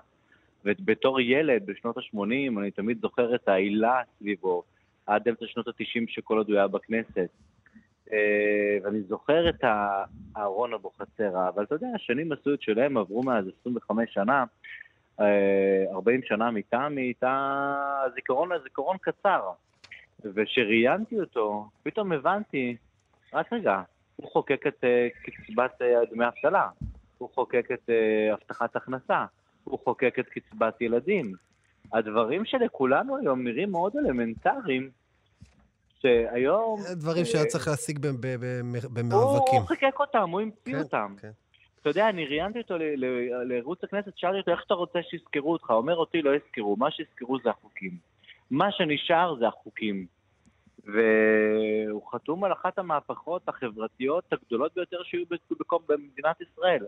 Speaker 5: ובתור ילד בשנות ה-80, אני תמיד זוכר את העילה סביבו, עד אמצע שנות ה-90 שכל עוד הוא היה בכנסת. אה, ואני זוכר את אהרון אבוחצירא, אבל אתה יודע, השנים עשו את שלהם, עברו מאז 25 שנה, 40 אה, שנה מטעמי, הייתה זיכרון לזיכרון קצר. וכשראיינתי אותו, פתאום הבנתי, רק רגע, הוא חוקק את אה, קצבת דמי אבטלה, הוא חוקק את הבטחת הכנסה, הוא חוקק את קצבת ילדים. הדברים שלכולנו היום נראים מאוד אלמנטריים, שהיום...
Speaker 1: דברים שהיה צריך להשיג במאבקים.
Speaker 5: הוא חיקק אותם, הוא המציא כן, אותם. כן. אתה יודע, אני ראיינתי אותו לערוץ הכנסת, שאלתי אותו, איך אתה רוצה שיזכרו אותך? הוא אומר, אותי לא יזכרו, מה שיזכרו זה החוקים. מה שנשאר זה החוקים. והוא חתום על אחת המהפכות החברתיות הגדולות ביותר שהיו במדינת ישראל.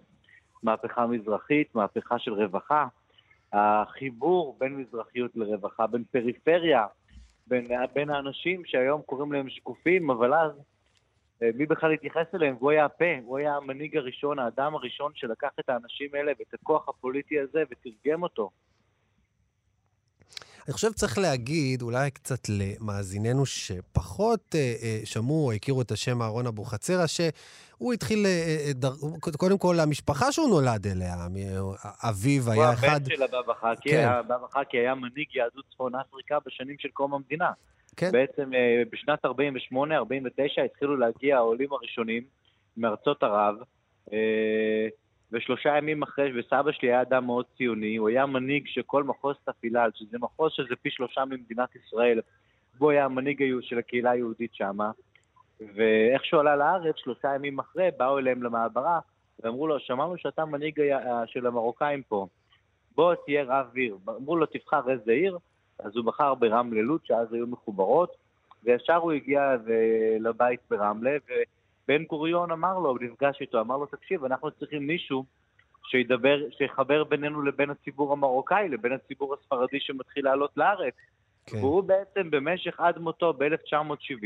Speaker 5: מהפכה מזרחית, מהפכה של רווחה, החיבור בין מזרחיות לרווחה, בין פריפריה, בין, בין האנשים שהיום קוראים להם שקופים, אבל אז אה, מי בכלל התייחס אליהם? והוא היה הפה, הוא היה המנהיג הראשון, האדם הראשון שלקח את האנשים האלה ואת הכוח הפוליטי הזה ותרגם אותו.
Speaker 1: אני חושב צריך להגיד, אולי קצת למאזיננו שפחות אה, אה, שמעו או הכירו את השם אהרון אבוחצירא, שהוא התחיל, אה, אה, דר... קודם כל, המשפחה שהוא נולד אליה, אביו היה אחד...
Speaker 5: הוא הבן של הבבא חאקי, כן. הבבא חאקי היה מנהיג יהדות צפון אפריקה בשנים של קום המדינה. כן. בעצם אה, בשנת 48-49 התחילו להגיע העולים הראשונים מארצות ערב. אה, ושלושה ימים אחרי, וסבא שלי היה אדם מאוד ציוני, הוא היה מנהיג של כל מחוז תפילאל, שזה מחוז שזה פי שלושה ממדינת ישראל, והוא היה המנהיג של הקהילה היהודית שמה, ואיך שהוא עלה לארץ, שלושה ימים אחרי, באו אליהם למעברה, ואמרו לו, שמענו שאתה מנהיג של המרוקאים פה, בוא תהיה רב עיר. אמרו לו, תבחר איזה עיר, אז הוא בחר ברמלה לוד, שאז היו מחוברות, וישר הוא הגיע לבית ברמלה, ו... בן גוריון אמר לו, נפגש איתו, אמר לו, תקשיב, אנחנו צריכים מישהו שידבר, שיחבר בינינו לבין הציבור המרוקאי, לבין הציבור הספרדי שמתחיל לעלות לארץ. כן. והוא בעצם במשך עד מותו ב-1970,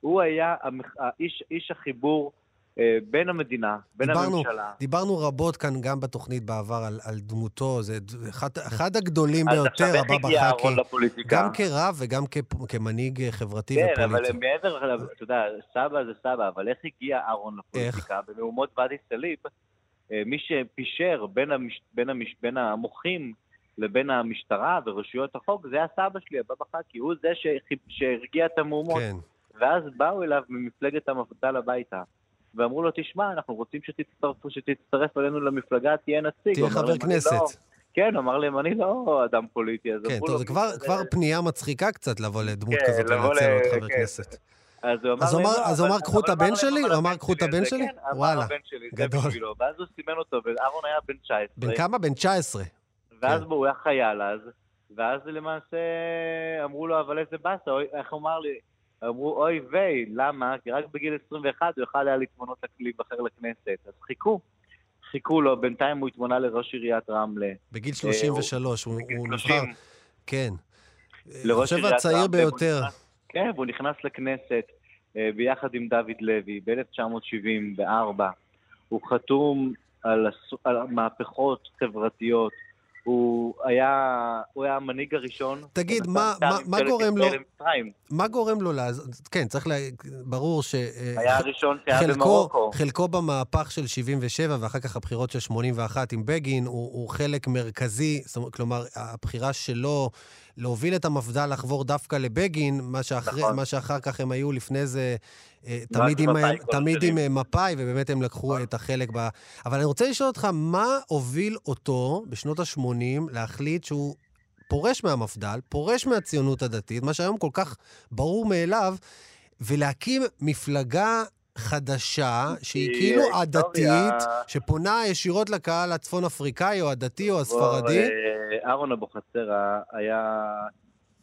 Speaker 5: הוא היה האיש, איש החיבור בין המדינה, בין דיברנו, הממשלה.
Speaker 1: דיברנו רבות כאן גם בתוכנית בעבר על, על דמותו, זה אחד, אחד הגדולים ביותר, הבבא חאקי. אז עכשיו איך הגיע אהרון לפוליטיקה? גם כרב וגם כ, כמנהיג חברתי
Speaker 5: כן,
Speaker 1: ופוליטי.
Speaker 5: כן, אבל מעבר, אתה יודע, סבא זה סבא, אבל איך הגיע אהרון לפוליטיקה? איך? במהומות ואדי סאליב, אה, מי שפישר בין, המש, בין, המש, בין המוחים לבין המשטרה ורשויות החוק, זה הסבא שלי, הבבא חאקי, הוא זה שהרגיע את המהומות. כן. ואז באו אליו ממפלגת המפד"ל הביתה. ואמרו לו, תשמע, אנחנו רוצים שתצטרפו, שתצטרף אלינו למפלגה, תהיה נציג.
Speaker 1: תהיה חבר כנסת. לא.
Speaker 5: כן, אמר להם, אני לא אדם פוליטי, אז
Speaker 1: כן, טוב, זה כבר, כבר פנייה מצחיקה קצת לבוא לדמות כן, כזאת ולנצל עוד חבר כן. כנסת.
Speaker 5: אז הוא אמר, לא,
Speaker 1: אז הוא אמר, קחו את הבן שלי? הוא אמר, קחו את הבן שלי?
Speaker 5: כן, וואלה, גדול. ואז הוא סימן אותו, ואהרון היה בן 19.
Speaker 1: בן כמה? בן 19.
Speaker 5: ואז כן. הוא היה חייל אז, ואז למעשה אמרו לו, אבל איזה באסה, איך הוא אמר לי? אמרו, אוי ויי, למה? כי רק בגיל 21 הוא יכל היה להתמנות להיבחר לכנסת. אז חיכו. חיכו לו, בינתיים הוא התמונה לראש עיריית רמלה.
Speaker 1: בגיל 33, אה, הוא, הוא נבחר, כן. לראש עיריית רמלה. אני חושב הצעיר ביותר.
Speaker 5: כן, והוא נכנס לכנסת אה, ביחד עם דוד לוי ב-1974. הוא חתום על, על מהפכות חברתיות, הוא היה, הוא היה המנהיג הראשון.
Speaker 1: תגיד, מה, מה, מה גורם לו... מה גורם לו לעז... כן, צריך ל... לה... ברור ש...
Speaker 5: היה הראשון שהיה במרוקו.
Speaker 1: חלקו במהפך של 77 ואחר כך הבחירות של 81 עם בגין הוא, הוא חלק מרכזי, כלומר, הבחירה שלו להוביל את המפד"ל לחבור דווקא לבגין, מה, שאחרי, נכון. מה שאחר כך הם היו לפני זה אה, תמיד עם, תמיד עם אה, מפא"י, ובאמת הם לקחו נכון. את החלק ב... אבל אני רוצה לשאול אותך, מה הוביל אותו בשנות ה-80 להחליט שהוא פורש מהמפד"ל, פורש מהציונות הדתית, מה שהיום כל כך ברור מאליו, ולהקים מפלגה חדשה, שהיא כאילו הדתית, שפונה ישירות לקהל הצפון אפריקאי, או הדתי, או הספרדי.
Speaker 5: אה, אהרון אבוחצירא היה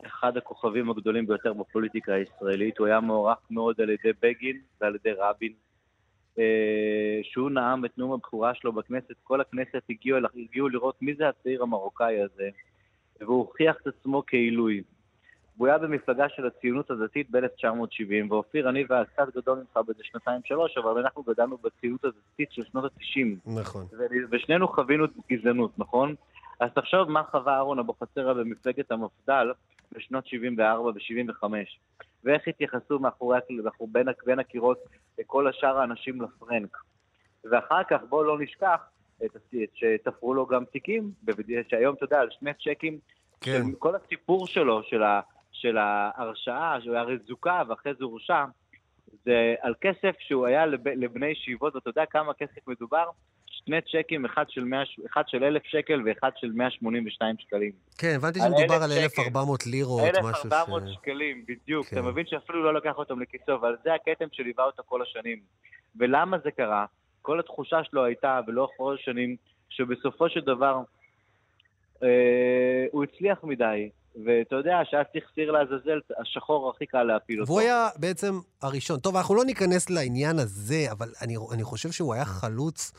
Speaker 5: אחד הכוכבים הגדולים ביותר בפוליטיקה הישראלית. הוא היה מוערך מאוד על ידי בגין ועל ידי רבין. אה, שהוא נאם את נאום הבכורה שלו בכנסת, כל הכנסת הגיעו, הגיעו לראות מי זה הצעיר המרוקאי הזה, והוא הוכיח את עצמו כעילוי. והוא היה במפלגה של הציונות הדתית ב-1970, ואופיר, אני והקצת גדול ממך באיזה שנתיים-שלוש, אבל אנחנו גדלנו בציונות הדתית של שנות ה-90.
Speaker 1: נכון.
Speaker 5: ושנינו חווינו גזענות, נכון? אז תחשוב מה חווה אהרון אבוחצירא במפלגת המפד"ל בשנות 74 ו-75, ואיך התייחסו מאחורי, בין, בין הקירות לכל השאר האנשים לפרנק. ואחר כך, בואו לא נשכח, שתפרו לו גם תיקים, שהיום, אתה יודע, על שני צ'קים, כן. כל הסיפור שלו, של. של ההרשעה, שהוא היה רזוקה ואחרי זה הורשע, זה על כסף שהוא היה לב, לבני ישיבות, ואתה יודע כמה כסף מדובר? שני צ'קים, אחד של, 100, אחד של 1,000 שקל ואחד של 182 שקלים.
Speaker 1: כן, הבנתי שמדובר על 1,400 לירות, משהו
Speaker 5: ש... 1,400 שקלים, בדיוק. כן. אתה מבין שאפילו לא לקח אותם לכיסו, אבל זה הכתם שליווה אותה כל השנים. ולמה זה קרה? כל התחושה שלו הייתה, ולאורך כל השנים, שבסופו של דבר אה, הוא הצליח מדי. ואתה יודע שהיה צריך סיר לעזאזל, השחור הכי קל להפיל אותו.
Speaker 1: והוא היה בעצם הראשון. טוב, אנחנו לא ניכנס לעניין הזה, אבל אני, אני חושב שהוא היה חלוץ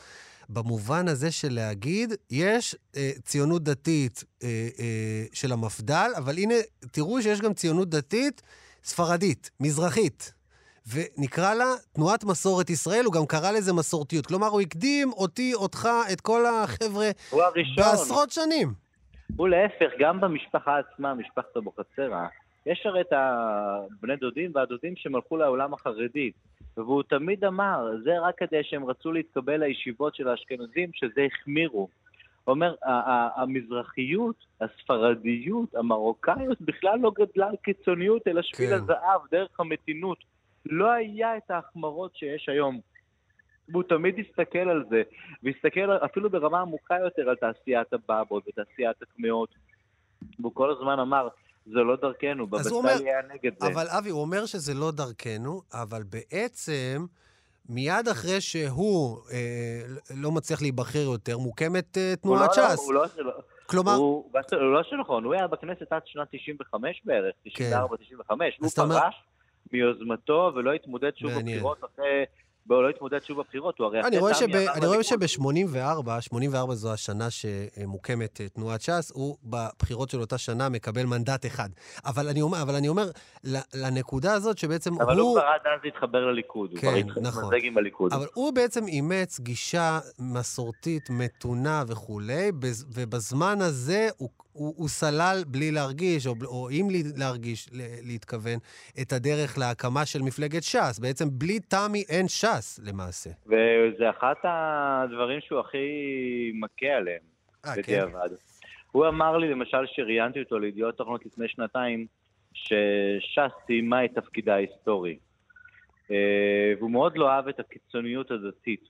Speaker 1: במובן הזה של להגיד, יש אה, ציונות דתית אה, אה, של המפד"ל, אבל הנה, תראו שיש גם ציונות דתית ספרדית, מזרחית. ונקרא לה תנועת מסורת ישראל, הוא גם קרא לזה מסורתיות. כלומר, הוא הקדים אותי, אותך, את כל החבר'ה בעשרות שנים.
Speaker 5: הוא להפך, גם במשפחה עצמה, משפחת אבוחצירא, יש הרי את הבני דודים והדודים שהם הלכו לעולם החרדי, והוא תמיד אמר, זה רק כדי שהם רצו להתקבל לישיבות של האשכנזים, שזה החמירו. הוא אומר, המזרחיות, הספרדיות, המרוקאיות, בכלל לא גדלה על קיצוניות, אלא שביל כן. הזהב, דרך המתינות. לא היה את ההחמרות שיש היום. והוא תמיד הסתכל על זה, והסתכל אפילו ברמה עמוקה יותר על תעשיית הבאבות ותעשיית הקמעות. והוא כל הזמן אמר, זה לא דרכנו, בבצל היה נגד זה.
Speaker 1: אבל אבי, הוא אומר שזה לא דרכנו, אבל בעצם... מיד אחרי שהוא אה, לא מצליח להיבחר יותר, מוקמת אה, תנועת לא, לא, ש"ס.
Speaker 5: הוא לא, הוא לא, כלומר... הוא, הוא לא שנכון, הוא היה בכנסת עד שנת 95 בערך, 94-95. כן. הוא פרש מיוזמתו ולא התמודד שוב בבחירות אחרי בואו, לא התמודד שוב בבחירות, הוא הרי...
Speaker 1: אני רואה, שב, אני רואה שב-84, 84 זו השנה שמוקמת אה, תנועת ש"ס, הוא בבחירות של אותה שנה מקבל מנדט אחד. אבל אני אומר, אבל אני אומר לנקודה הזאת שבעצם
Speaker 5: אבל הוא... אבל הוא כבר עד אז התחבר לליכוד, כן, הוא כבר נכון. התמזג עם הליכוד.
Speaker 1: אבל הוא בעצם אימץ גישה מסורתית, מתונה וכולי, ובזמן הזה הוא הוא, הוא סלל בלי להרגיש, או, או אם להרגיש, להתכוון, את הדרך להקמה של מפלגת ש"ס. בעצם בלי תמי אין ש"ס, למעשה.
Speaker 5: וזה אחד הדברים שהוא הכי מכה עליהם, אה, כן? בדיעבד. כן? הוא אמר לי, למשל, שראיינתי אותו לידיעות תוכנות לפני שנתיים, שש"ס סיימה את תפקידה ההיסטורי. אה, והוא מאוד לא אהב את הקיצוניות הדתית,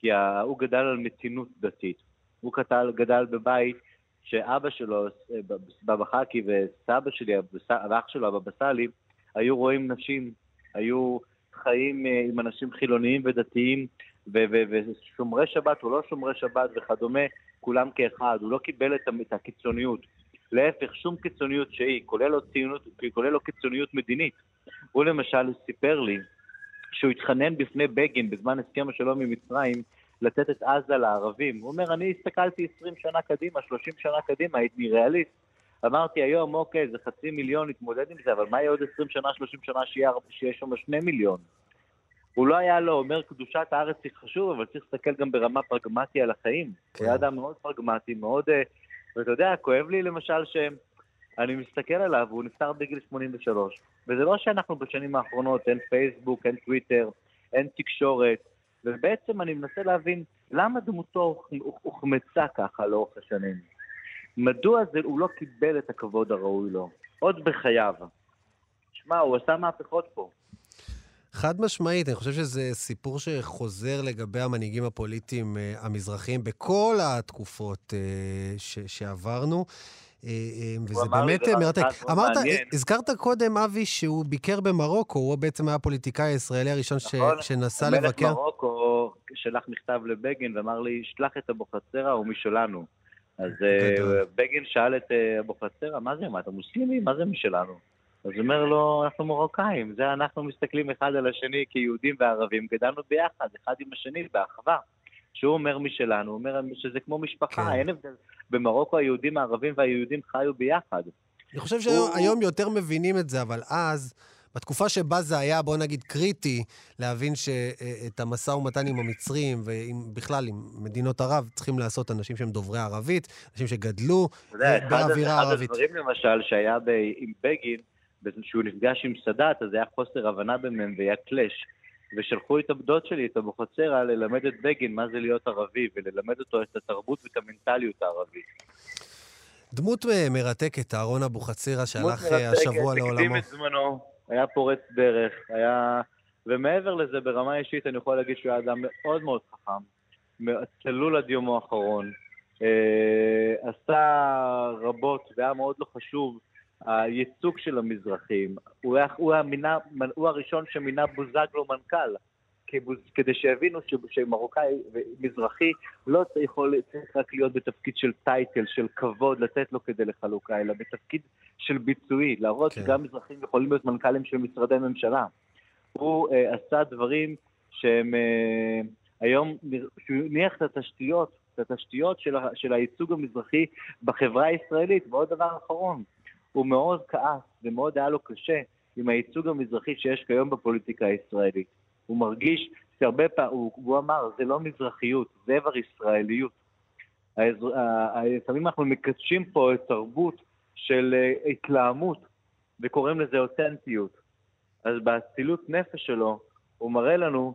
Speaker 5: כי הוא גדל על מתינות דתית. הוא גדל, גדל בבית שאבא שלו, בבא חכי, וסבא שלי, ואח שלו, הבבא סאלי, היו רואים נשים, היו חיים אה, עם אנשים חילוניים ודתיים, ושומרי שבת או לא שומרי שבת וכדומה, כולם כאחד. הוא לא קיבל את הקיצוניות. להפך, שום קיצוניות שהיא, כולל לו, ציונות, כולל לו קיצוניות מדינית. הוא למשל סיפר לי שהוא התחנן בפני בגין בזמן הסכם השלום עם מצרים, לתת את עזה לערבים. הוא אומר, אני הסתכלתי 20 שנה קדימה, 30 שנה קדימה, הייתי ריאליסט. אמרתי היום, אוקיי, זה חצי מיליון, נתמודד עם זה, אבל מה יהיה עוד 20 שנה, 30 שנה שיהיה, שיהיה שם 2 מיליון? הוא לא היה לו אומר, קדושת הארץ היא חשוב, אבל צריך להסתכל גם ברמה פרגמטי על החיים. כן. הוא היה אדם מאוד פרגמטי, מאוד... אה, ואתה יודע, כואב לי למשל שאני מסתכל עליו, והוא נפטר בגיל 83. וזה לא שאנחנו בשנים האחרונות, אין פייסבוק, אין טוויטר, אין תקשורת, ובעצם אני מנסה להבין למה דמותו הוחמצה ככה לאורך השנים. מדוע זה, הוא לא קיבל את הכבוד הראוי לו, עוד בחייו. שמע, הוא עשה מהפכות פה.
Speaker 1: חד משמעית, אני חושב שזה סיפור שחוזר לגבי המנהיגים הפוליטיים uh, המזרחיים בכל התקופות uh, ש- שעברנו. וזה באמת מרתק. אמרת, הזכרת קודם, אבי, שהוא ביקר במרוקו, הוא בעצם היה הפוליטיקאי הישראלי הראשון נכון, שנסע לבקר.
Speaker 5: מלך מרוקו שלח מכתב לבגין ואמר לי, שלח את אבוחצירא, הוא משלנו. אז בגין שאל את אבוחצירא, מה זה, מה אתה מוסלמי? מה זה משלנו? אז הוא אומר לו, אנחנו מרוקאים, זה אנחנו מסתכלים אחד על השני כיהודים וערבים, גדלנו ביחד, אחד עם השני, באחווה. שהוא אומר משלנו, הוא אומר שזה כמו משפחה, כן. אין הבדל. במרוקו היהודים הערבים והיהודים חיו ביחד.
Speaker 1: אני חושב שהיום הוא... יותר מבינים את זה, אבל אז, בתקופה שבה זה היה, בוא נגיד, קריטי, להבין שאת המשא ומתן עם המצרים, ובכלל עם מדינות ערב, צריכים לעשות אנשים שהם דוברי ערבית, אנשים שגדלו באווירה ערבית.
Speaker 5: אחד הדברים, למשל, שהיה עם בגין, כשהוא נפגש עם סאדאת, אז היה חוסר הבנה ביניהם והיה קלאש. ושלחו את הבדוד שלי, את אבוחצירא, ללמד את בגין מה זה להיות ערבי, וללמד אותו את התרבות ואת המנטליות הערבית.
Speaker 1: דמות מרתקת, אהרון אבוחצירא, שהלך אה, השבוע לעולמו.
Speaker 5: הקדים את זמנו, היה פורץ דרך, היה... ומעבר לזה, ברמה אישית, אני יכול להגיד שהוא היה אדם מאוד מאוד חכם, צלול עד יומו האחרון, אה, עשה רבות והיה מאוד לא חשוב הייצוג של המזרחים. הוא, היה, הוא, היה מינה, הוא הראשון שמינה בוזגלו מנכ"ל, כדי שיבינו שמרוקאי ומזרחי לא יכול, צריך רק להיות בתפקיד של טייטל, של כבוד, לתת לו כדי לחלוקה, אלא בתפקיד של ביצועי, להראות כן. שגם מזרחים יכולים להיות מנכ"לים של משרדי ממשלה. הוא uh, עשה דברים שהם uh, היום, שהוא הניח את התשתיות, את התשתיות של, של הייצוג המזרחי בחברה הישראלית. ועוד דבר אחרון, הוא מאוד כעס ומאוד היה לו קשה עם הייצוג המזרחי שיש כיום בפוליטיקה הישראלית. הוא מרגיש שהרבה פעמים, הוא, הוא אמר, זה לא מזרחיות, זה עבר ישראליות. לפעמים אנחנו מקדשים פה את תרבות של אה, התלהמות וקוראים לזה אותנטיות. אז באצילות נפש שלו הוא מראה לנו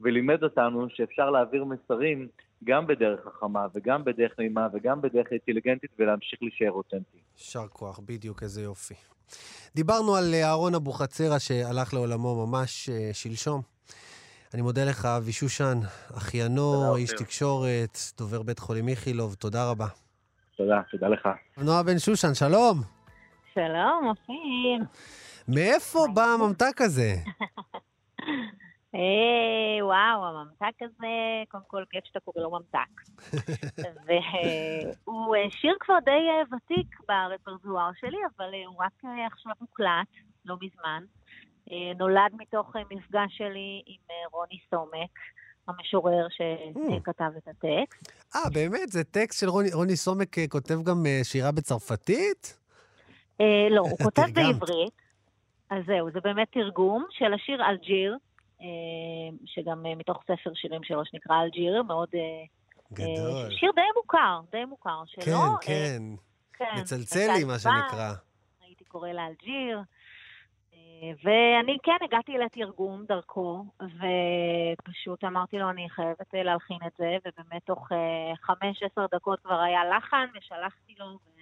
Speaker 5: ולימד אותנו שאפשר להעביר מסרים גם בדרך חכמה וגם בדרך נעימה וגם בדרך אינטליגנטית ולהמשיך להישאר אותנטי.
Speaker 1: יישר כוח, בדיוק, איזה יופי. דיברנו על אה, אהרון אבוחצירא שהלך לעולמו ממש uh, שלשום. אני מודה לך, אבי שושן, אחיינו, איש תקשורת, דובר בית חולים איכילוב, תודה רבה.
Speaker 5: תודה, תודה לך.
Speaker 1: נועה בן שושן, שלום.
Speaker 6: שלום, אופיר.
Speaker 1: מאיפה בא הממתק הזה?
Speaker 6: אה, וואו, הממתק הזה, קודם כל כיף שאתה קורא לו ממתק. והוא אה, שיר כבר די אה, ותיק ברפרזואר שלי, אבל הוא רק עכשיו מוקלט, לא מזמן. נולד מתוך מפגש שלי עם רוני סומק. המשורר שכתב את הטקסט.
Speaker 1: אה, באמת? זה טקסט של רוני, רוני סומק כותב גם שירה בצרפתית?
Speaker 6: לא, הוא כותב בעברית. אז זהו, זה באמת תרגום של השיר אלג'יר, אה, שגם אה, מתוך ספר שירים שלו שנקרא אלג'יר, מאוד... אה,
Speaker 1: גדול.
Speaker 6: שיר די מוכר, די מוכר שלו.
Speaker 1: כן, כן. כן. מצלצל לי, מה שנקרא.
Speaker 6: הייתי קורא לה אלג'יר. ואני כן הגעתי לתרגום דרכו, ופשוט אמרתי לו, אני חייבת להלחין את זה, ובאמת תוך חמש, עשר דקות כבר היה לחן, ושלחתי לו. ו...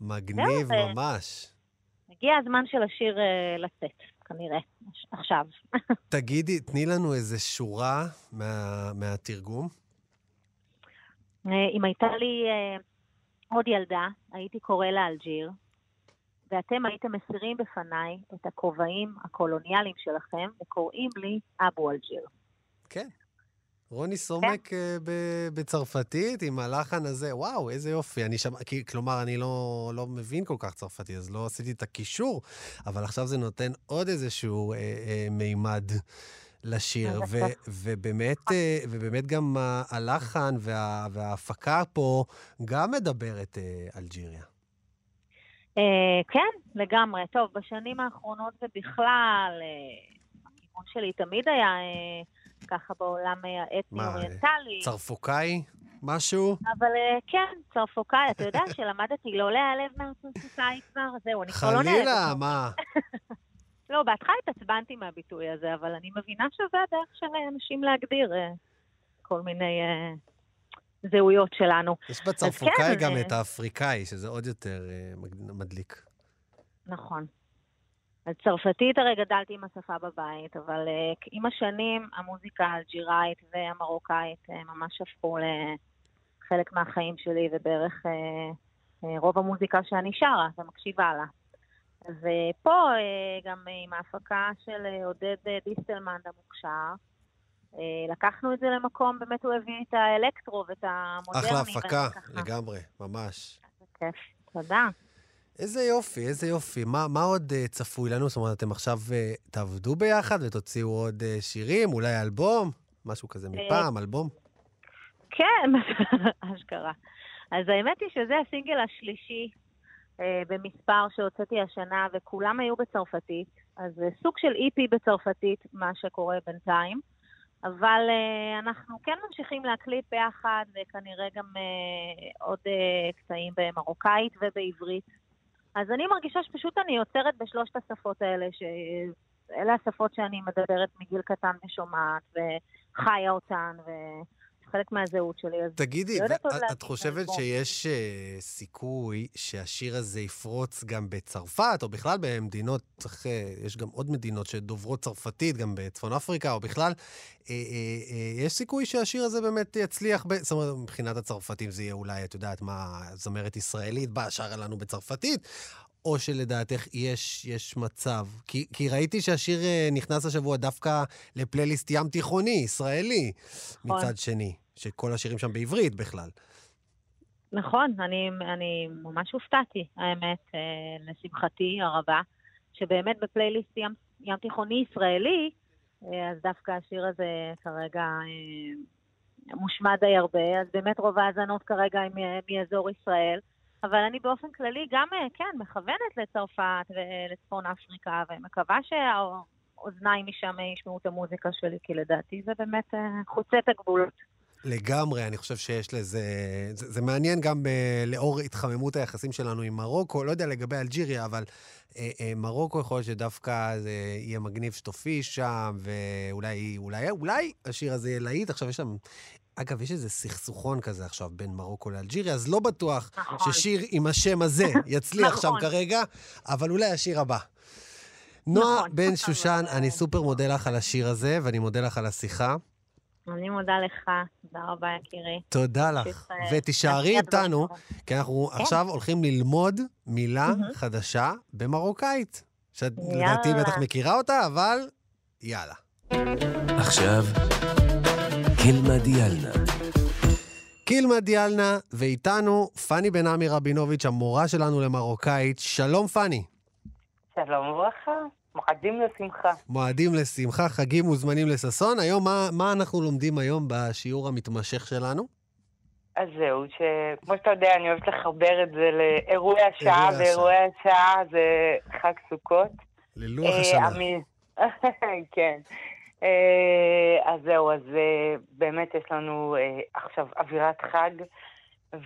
Speaker 1: מגניב ממש.
Speaker 6: הגיע הזמן של השיר לצאת. כנראה, עכשיו.
Speaker 1: תגידי, תני לנו איזה שורה מה, מהתרגום.
Speaker 6: אה, אם הייתה לי אה, עוד ילדה, הייתי קורא לה אלג'יר, ואתם הייתם מסירים בפניי את הכובעים הקולוניאליים שלכם וקוראים לי אבו אלג'יר.
Speaker 1: כן. רוני סומק כן. בצרפתית עם הלחן הזה, וואו, איזה יופי. אני שמע, כלומר, אני לא, לא מבין כל כך צרפתית, אז לא עשיתי את הקישור, אבל עכשיו זה נותן עוד איזשהו אה, אה, מימד לשיר. ו, ובאמת, אה, ובאמת גם הלחן וה, וההפקה פה גם מדברת אה, אלג'יריה.
Speaker 6: אה, כן, לגמרי. טוב, בשנים האחרונות ובכלל, אה, הכיוון שלי תמיד היה... אה, ככה בעולם האתני-אוריינטלי.
Speaker 1: צרפוקאי? משהו?
Speaker 6: אבל אה, כן, צרפוקאי. אתה יודע שלמדתי לא להיעלב מהצרפוקאי כבר? זהו, אני כבר לא
Speaker 1: נעלבת. חלילה, מה?
Speaker 6: לא, בהתחלה התעצבנתי מהביטוי הזה, אבל אני מבינה שזה הדרך של אנשים להגדיר אה, כל מיני אה, זהויות שלנו.
Speaker 1: יש בצרפוקאי כן, גם את האפריקאי, שזה עוד יותר מדליק.
Speaker 6: נכון. אז צרפתית הרי גדלתי עם השפה בבית, אבל uh, עם השנים המוזיקה האלג'יראית והמרוקאית uh, ממש הפכו לחלק מהחיים שלי, ובערך uh, רוב המוזיקה שאני שרה ומקשיבה לה. ופה גם עם ההפקה של עודד דיסטלמן המוכשר, לקחנו את זה למקום, באמת הוא הביא את האלקטרו ואת המודרני.
Speaker 1: אחלה הפקה, לגמרי, ממש.
Speaker 6: כיף, תודה.
Speaker 1: איזה יופי, איזה יופי. מה, מה עוד uh, צפוי לנו? זאת אומרת, אתם עכשיו uh, תעבדו ביחד ותוציאו עוד uh, שירים, אולי אלבום? משהו כזה מפעם, אלבום?
Speaker 6: כן, אשכרה. אז האמת היא שזה הסינגל השלישי במספר שהוצאתי השנה, וכולם היו בצרפתית. אז זה סוג של איפי e בצרפתית, מה שקורה בינתיים. אבל uh, אנחנו כן ממשיכים להקליט ביחד, וכנראה גם uh, עוד uh, קטעים במרוקאית ובעברית. אז אני מרגישה שפשוט אני יוצרת בשלושת השפות האלה, שאלה השפות שאני מדברת מגיל קטן ושומעת, וחיה אותן, ו... חלק מהזהות שלי. אז
Speaker 1: תגידי, את, את חושבת שיש uh, סיכוי שהשיר הזה יפרוץ גם בצרפת, או בכלל במדינות, צריך, uh, יש גם עוד מדינות שדוברות צרפתית, גם בצפון אפריקה, או בכלל, uh, uh, uh, יש סיכוי שהשיר הזה באמת יצליח, ב... זאת אומרת, מבחינת הצרפתים זה יהיה אולי, את יודעת מה, זמרת ישראלית באה, שרה לנו בצרפתית, או שלדעתך יש, יש מצב? כי, כי ראיתי שהשיר נכנס השבוע דווקא לפלייליסט ים תיכוני, ישראלי, נכון. מצד שני. שכל השירים שם בעברית בכלל.
Speaker 6: נכון, אני, אני ממש הופתעתי, האמת, אה, לשמחתי הרבה, שבאמת בפלייליסט ים, ים תיכוני ישראלי, אה, אז דווקא השיר הזה כרגע אה, מושמע די הרבה, אז באמת רוב ההאזנות כרגע הם מאזור ישראל. אבל אני באופן כללי גם, כן, מכוונת לצרפת ולצפון אפריקה, ומקווה שהאוזניים משם ישמעו את המוזיקה שלי, כי לדעתי זה באמת חוצה את הגבולות.
Speaker 1: לגמרי, אני חושב שיש לזה... זה, זה מעניין גם ב, אה, לאור התחממות היחסים שלנו עם מרוקו, לא יודע לגבי אלג'יריה, אבל אה, אה, מרוקו יכול להיות שדווקא זה יהיה מגניב שתופי שם, ואולי אולי, אולי השיר הזה יהיה להיט. עכשיו יש שם... אגב, יש איזה סכסוכון כזה עכשיו בין מרוקו לאלג'יריה, אז לא בטוח נכון. ששיר עם השם הזה יצליח נכון. שם כרגע, אבל אולי השיר הבא. נועה נכון. בן שושן, אני סופר מודה לך על השיר הזה, ואני מודה לך על השיחה.
Speaker 6: אני מודה לך, תודה רבה, יקירי.
Speaker 1: תודה לך. ותישארי איתנו, כי אנחנו כן. עכשיו הולכים ללמוד מילה חדשה במרוקאית. שאת לדעתי בטח מכירה אותה, אבל יאללה.
Speaker 2: עכשיו, קילמה דיאלנה.
Speaker 1: קילמה דיאלנה, ואיתנו פאני בן עמי רבינוביץ', המורה שלנו למרוקאית. שלום, פאני.
Speaker 7: שלום וברכה. מועדים לשמחה.
Speaker 1: מועדים לשמחה, חגים מוזמנים לששון. היום, מה, מה אנחנו לומדים היום בשיעור המתמשך שלנו?
Speaker 7: אז זהו, שכמו שאתה יודע, אני אוהבת לחבר את זה לאירועי השעה, ואירועי השעה זה חג סוכות.
Speaker 1: ללוח אה, השנה.
Speaker 7: כן. אה, אז זהו, אז אה, באמת יש לנו עכשיו אווירת חג,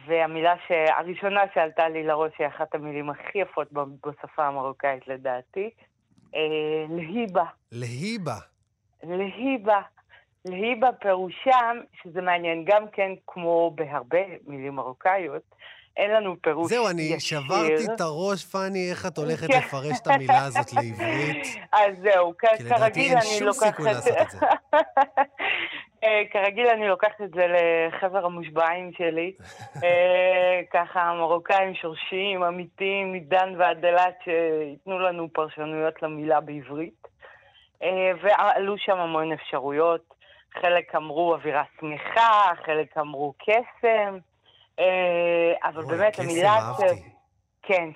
Speaker 7: והמילה הראשונה שעלתה לי לראש היא אחת המילים הכי יפות בשפה המרוקאית לדעתי, אה, להיבה.
Speaker 1: להיבה.
Speaker 7: להיבה. להיבה פירושם, שזה מעניין גם כן, כמו בהרבה מילים מרוקאיות, אין לנו פירוש
Speaker 1: זהו, אני ישיר. שברתי את הראש, פאני, איך את הולכת כן. לפרש את המילה הזאת לעברית.
Speaker 7: אז זהו,
Speaker 1: כרגיל אני לוקחת... כי לדעתי אין שום סיכוי לעשות את זה.
Speaker 7: אה, כרגיל אני לוקחת את זה לחבר המושבעים שלי. אה, ככה מרוקאים שורשיים, אמיתיים, מדן ועד אילת, שייתנו לנו פרשנויות למילה בעברית. אה, ועלו שם המון אפשרויות. חלק אמרו אווירה שמחה, חלק אמרו קסם. אבל באמת המילה... כן,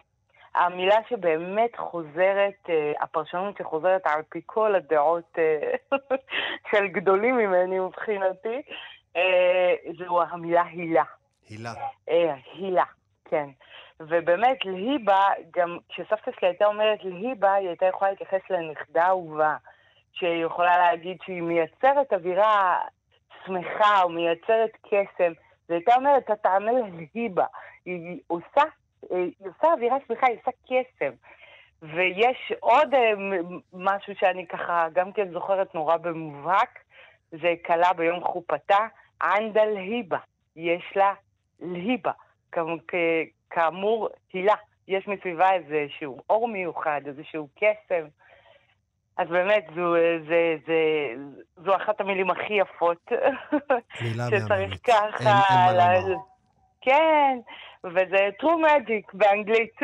Speaker 7: המילה שבאמת חוזרת, אה, הפרשנות שחוזרת על פי כל הדעות אה, של גדולים ממני מבחינתי, אה, זו המילה הילה.
Speaker 1: הילה.
Speaker 7: הילה, כן. ובאמת, להיבה, גם כשסבתא שלי הייתה אומרת להיבה, היא הייתה יכולה להתייחס לנכדה אהובה, שהיא יכולה להגיד שהיא מייצרת אווירה שמחה או מייצרת קסם. והיא הייתה אומרת, אתה תעמל להיבה. היא עושה היא עושה אווירה שמחה, היא עושה קסם. ויש עוד אה, משהו שאני ככה גם כן זוכרת נורא במובהק, זה כלה ביום חופתה, ענדה להיבה. יש לה להיבה. כאמור, הילה. יש מסביבה איזשהו אור מיוחד, איזשהו קסם. אז באמת, זו, זה, זה, זו אחת המילים הכי יפות. שצריך ככה... אין, אין.
Speaker 1: לה...
Speaker 7: כן, וזה true magic באנגלית.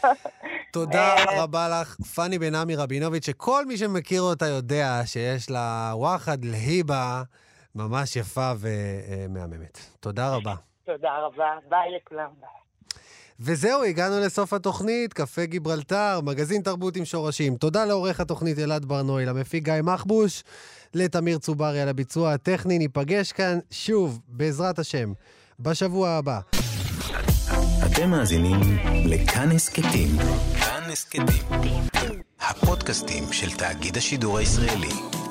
Speaker 1: תודה רבה לך, פאני בן עמי רבינוביץ', שכל מי שמכיר אותה יודע שיש לה וואחד להיבה ממש יפה ומהממת. תודה רבה.
Speaker 7: תודה רבה, ביי לכולם.
Speaker 1: וזהו, הגענו לסוף התוכנית, קפה גיברלטר, מגזין תרבות עם שורשים. תודה לעורך התוכנית אלעד ברנועי, למפיק גיא מחבוש, לתמיר צוברי על הביצוע הטכני. ניפגש כאן שוב, בעזרת השם, בשבוע הבא.
Speaker 2: אתם מאזינים לכאן הסכתים. כאן הסכתים. הפודקאסטים של תאגיד השידור הישראלי.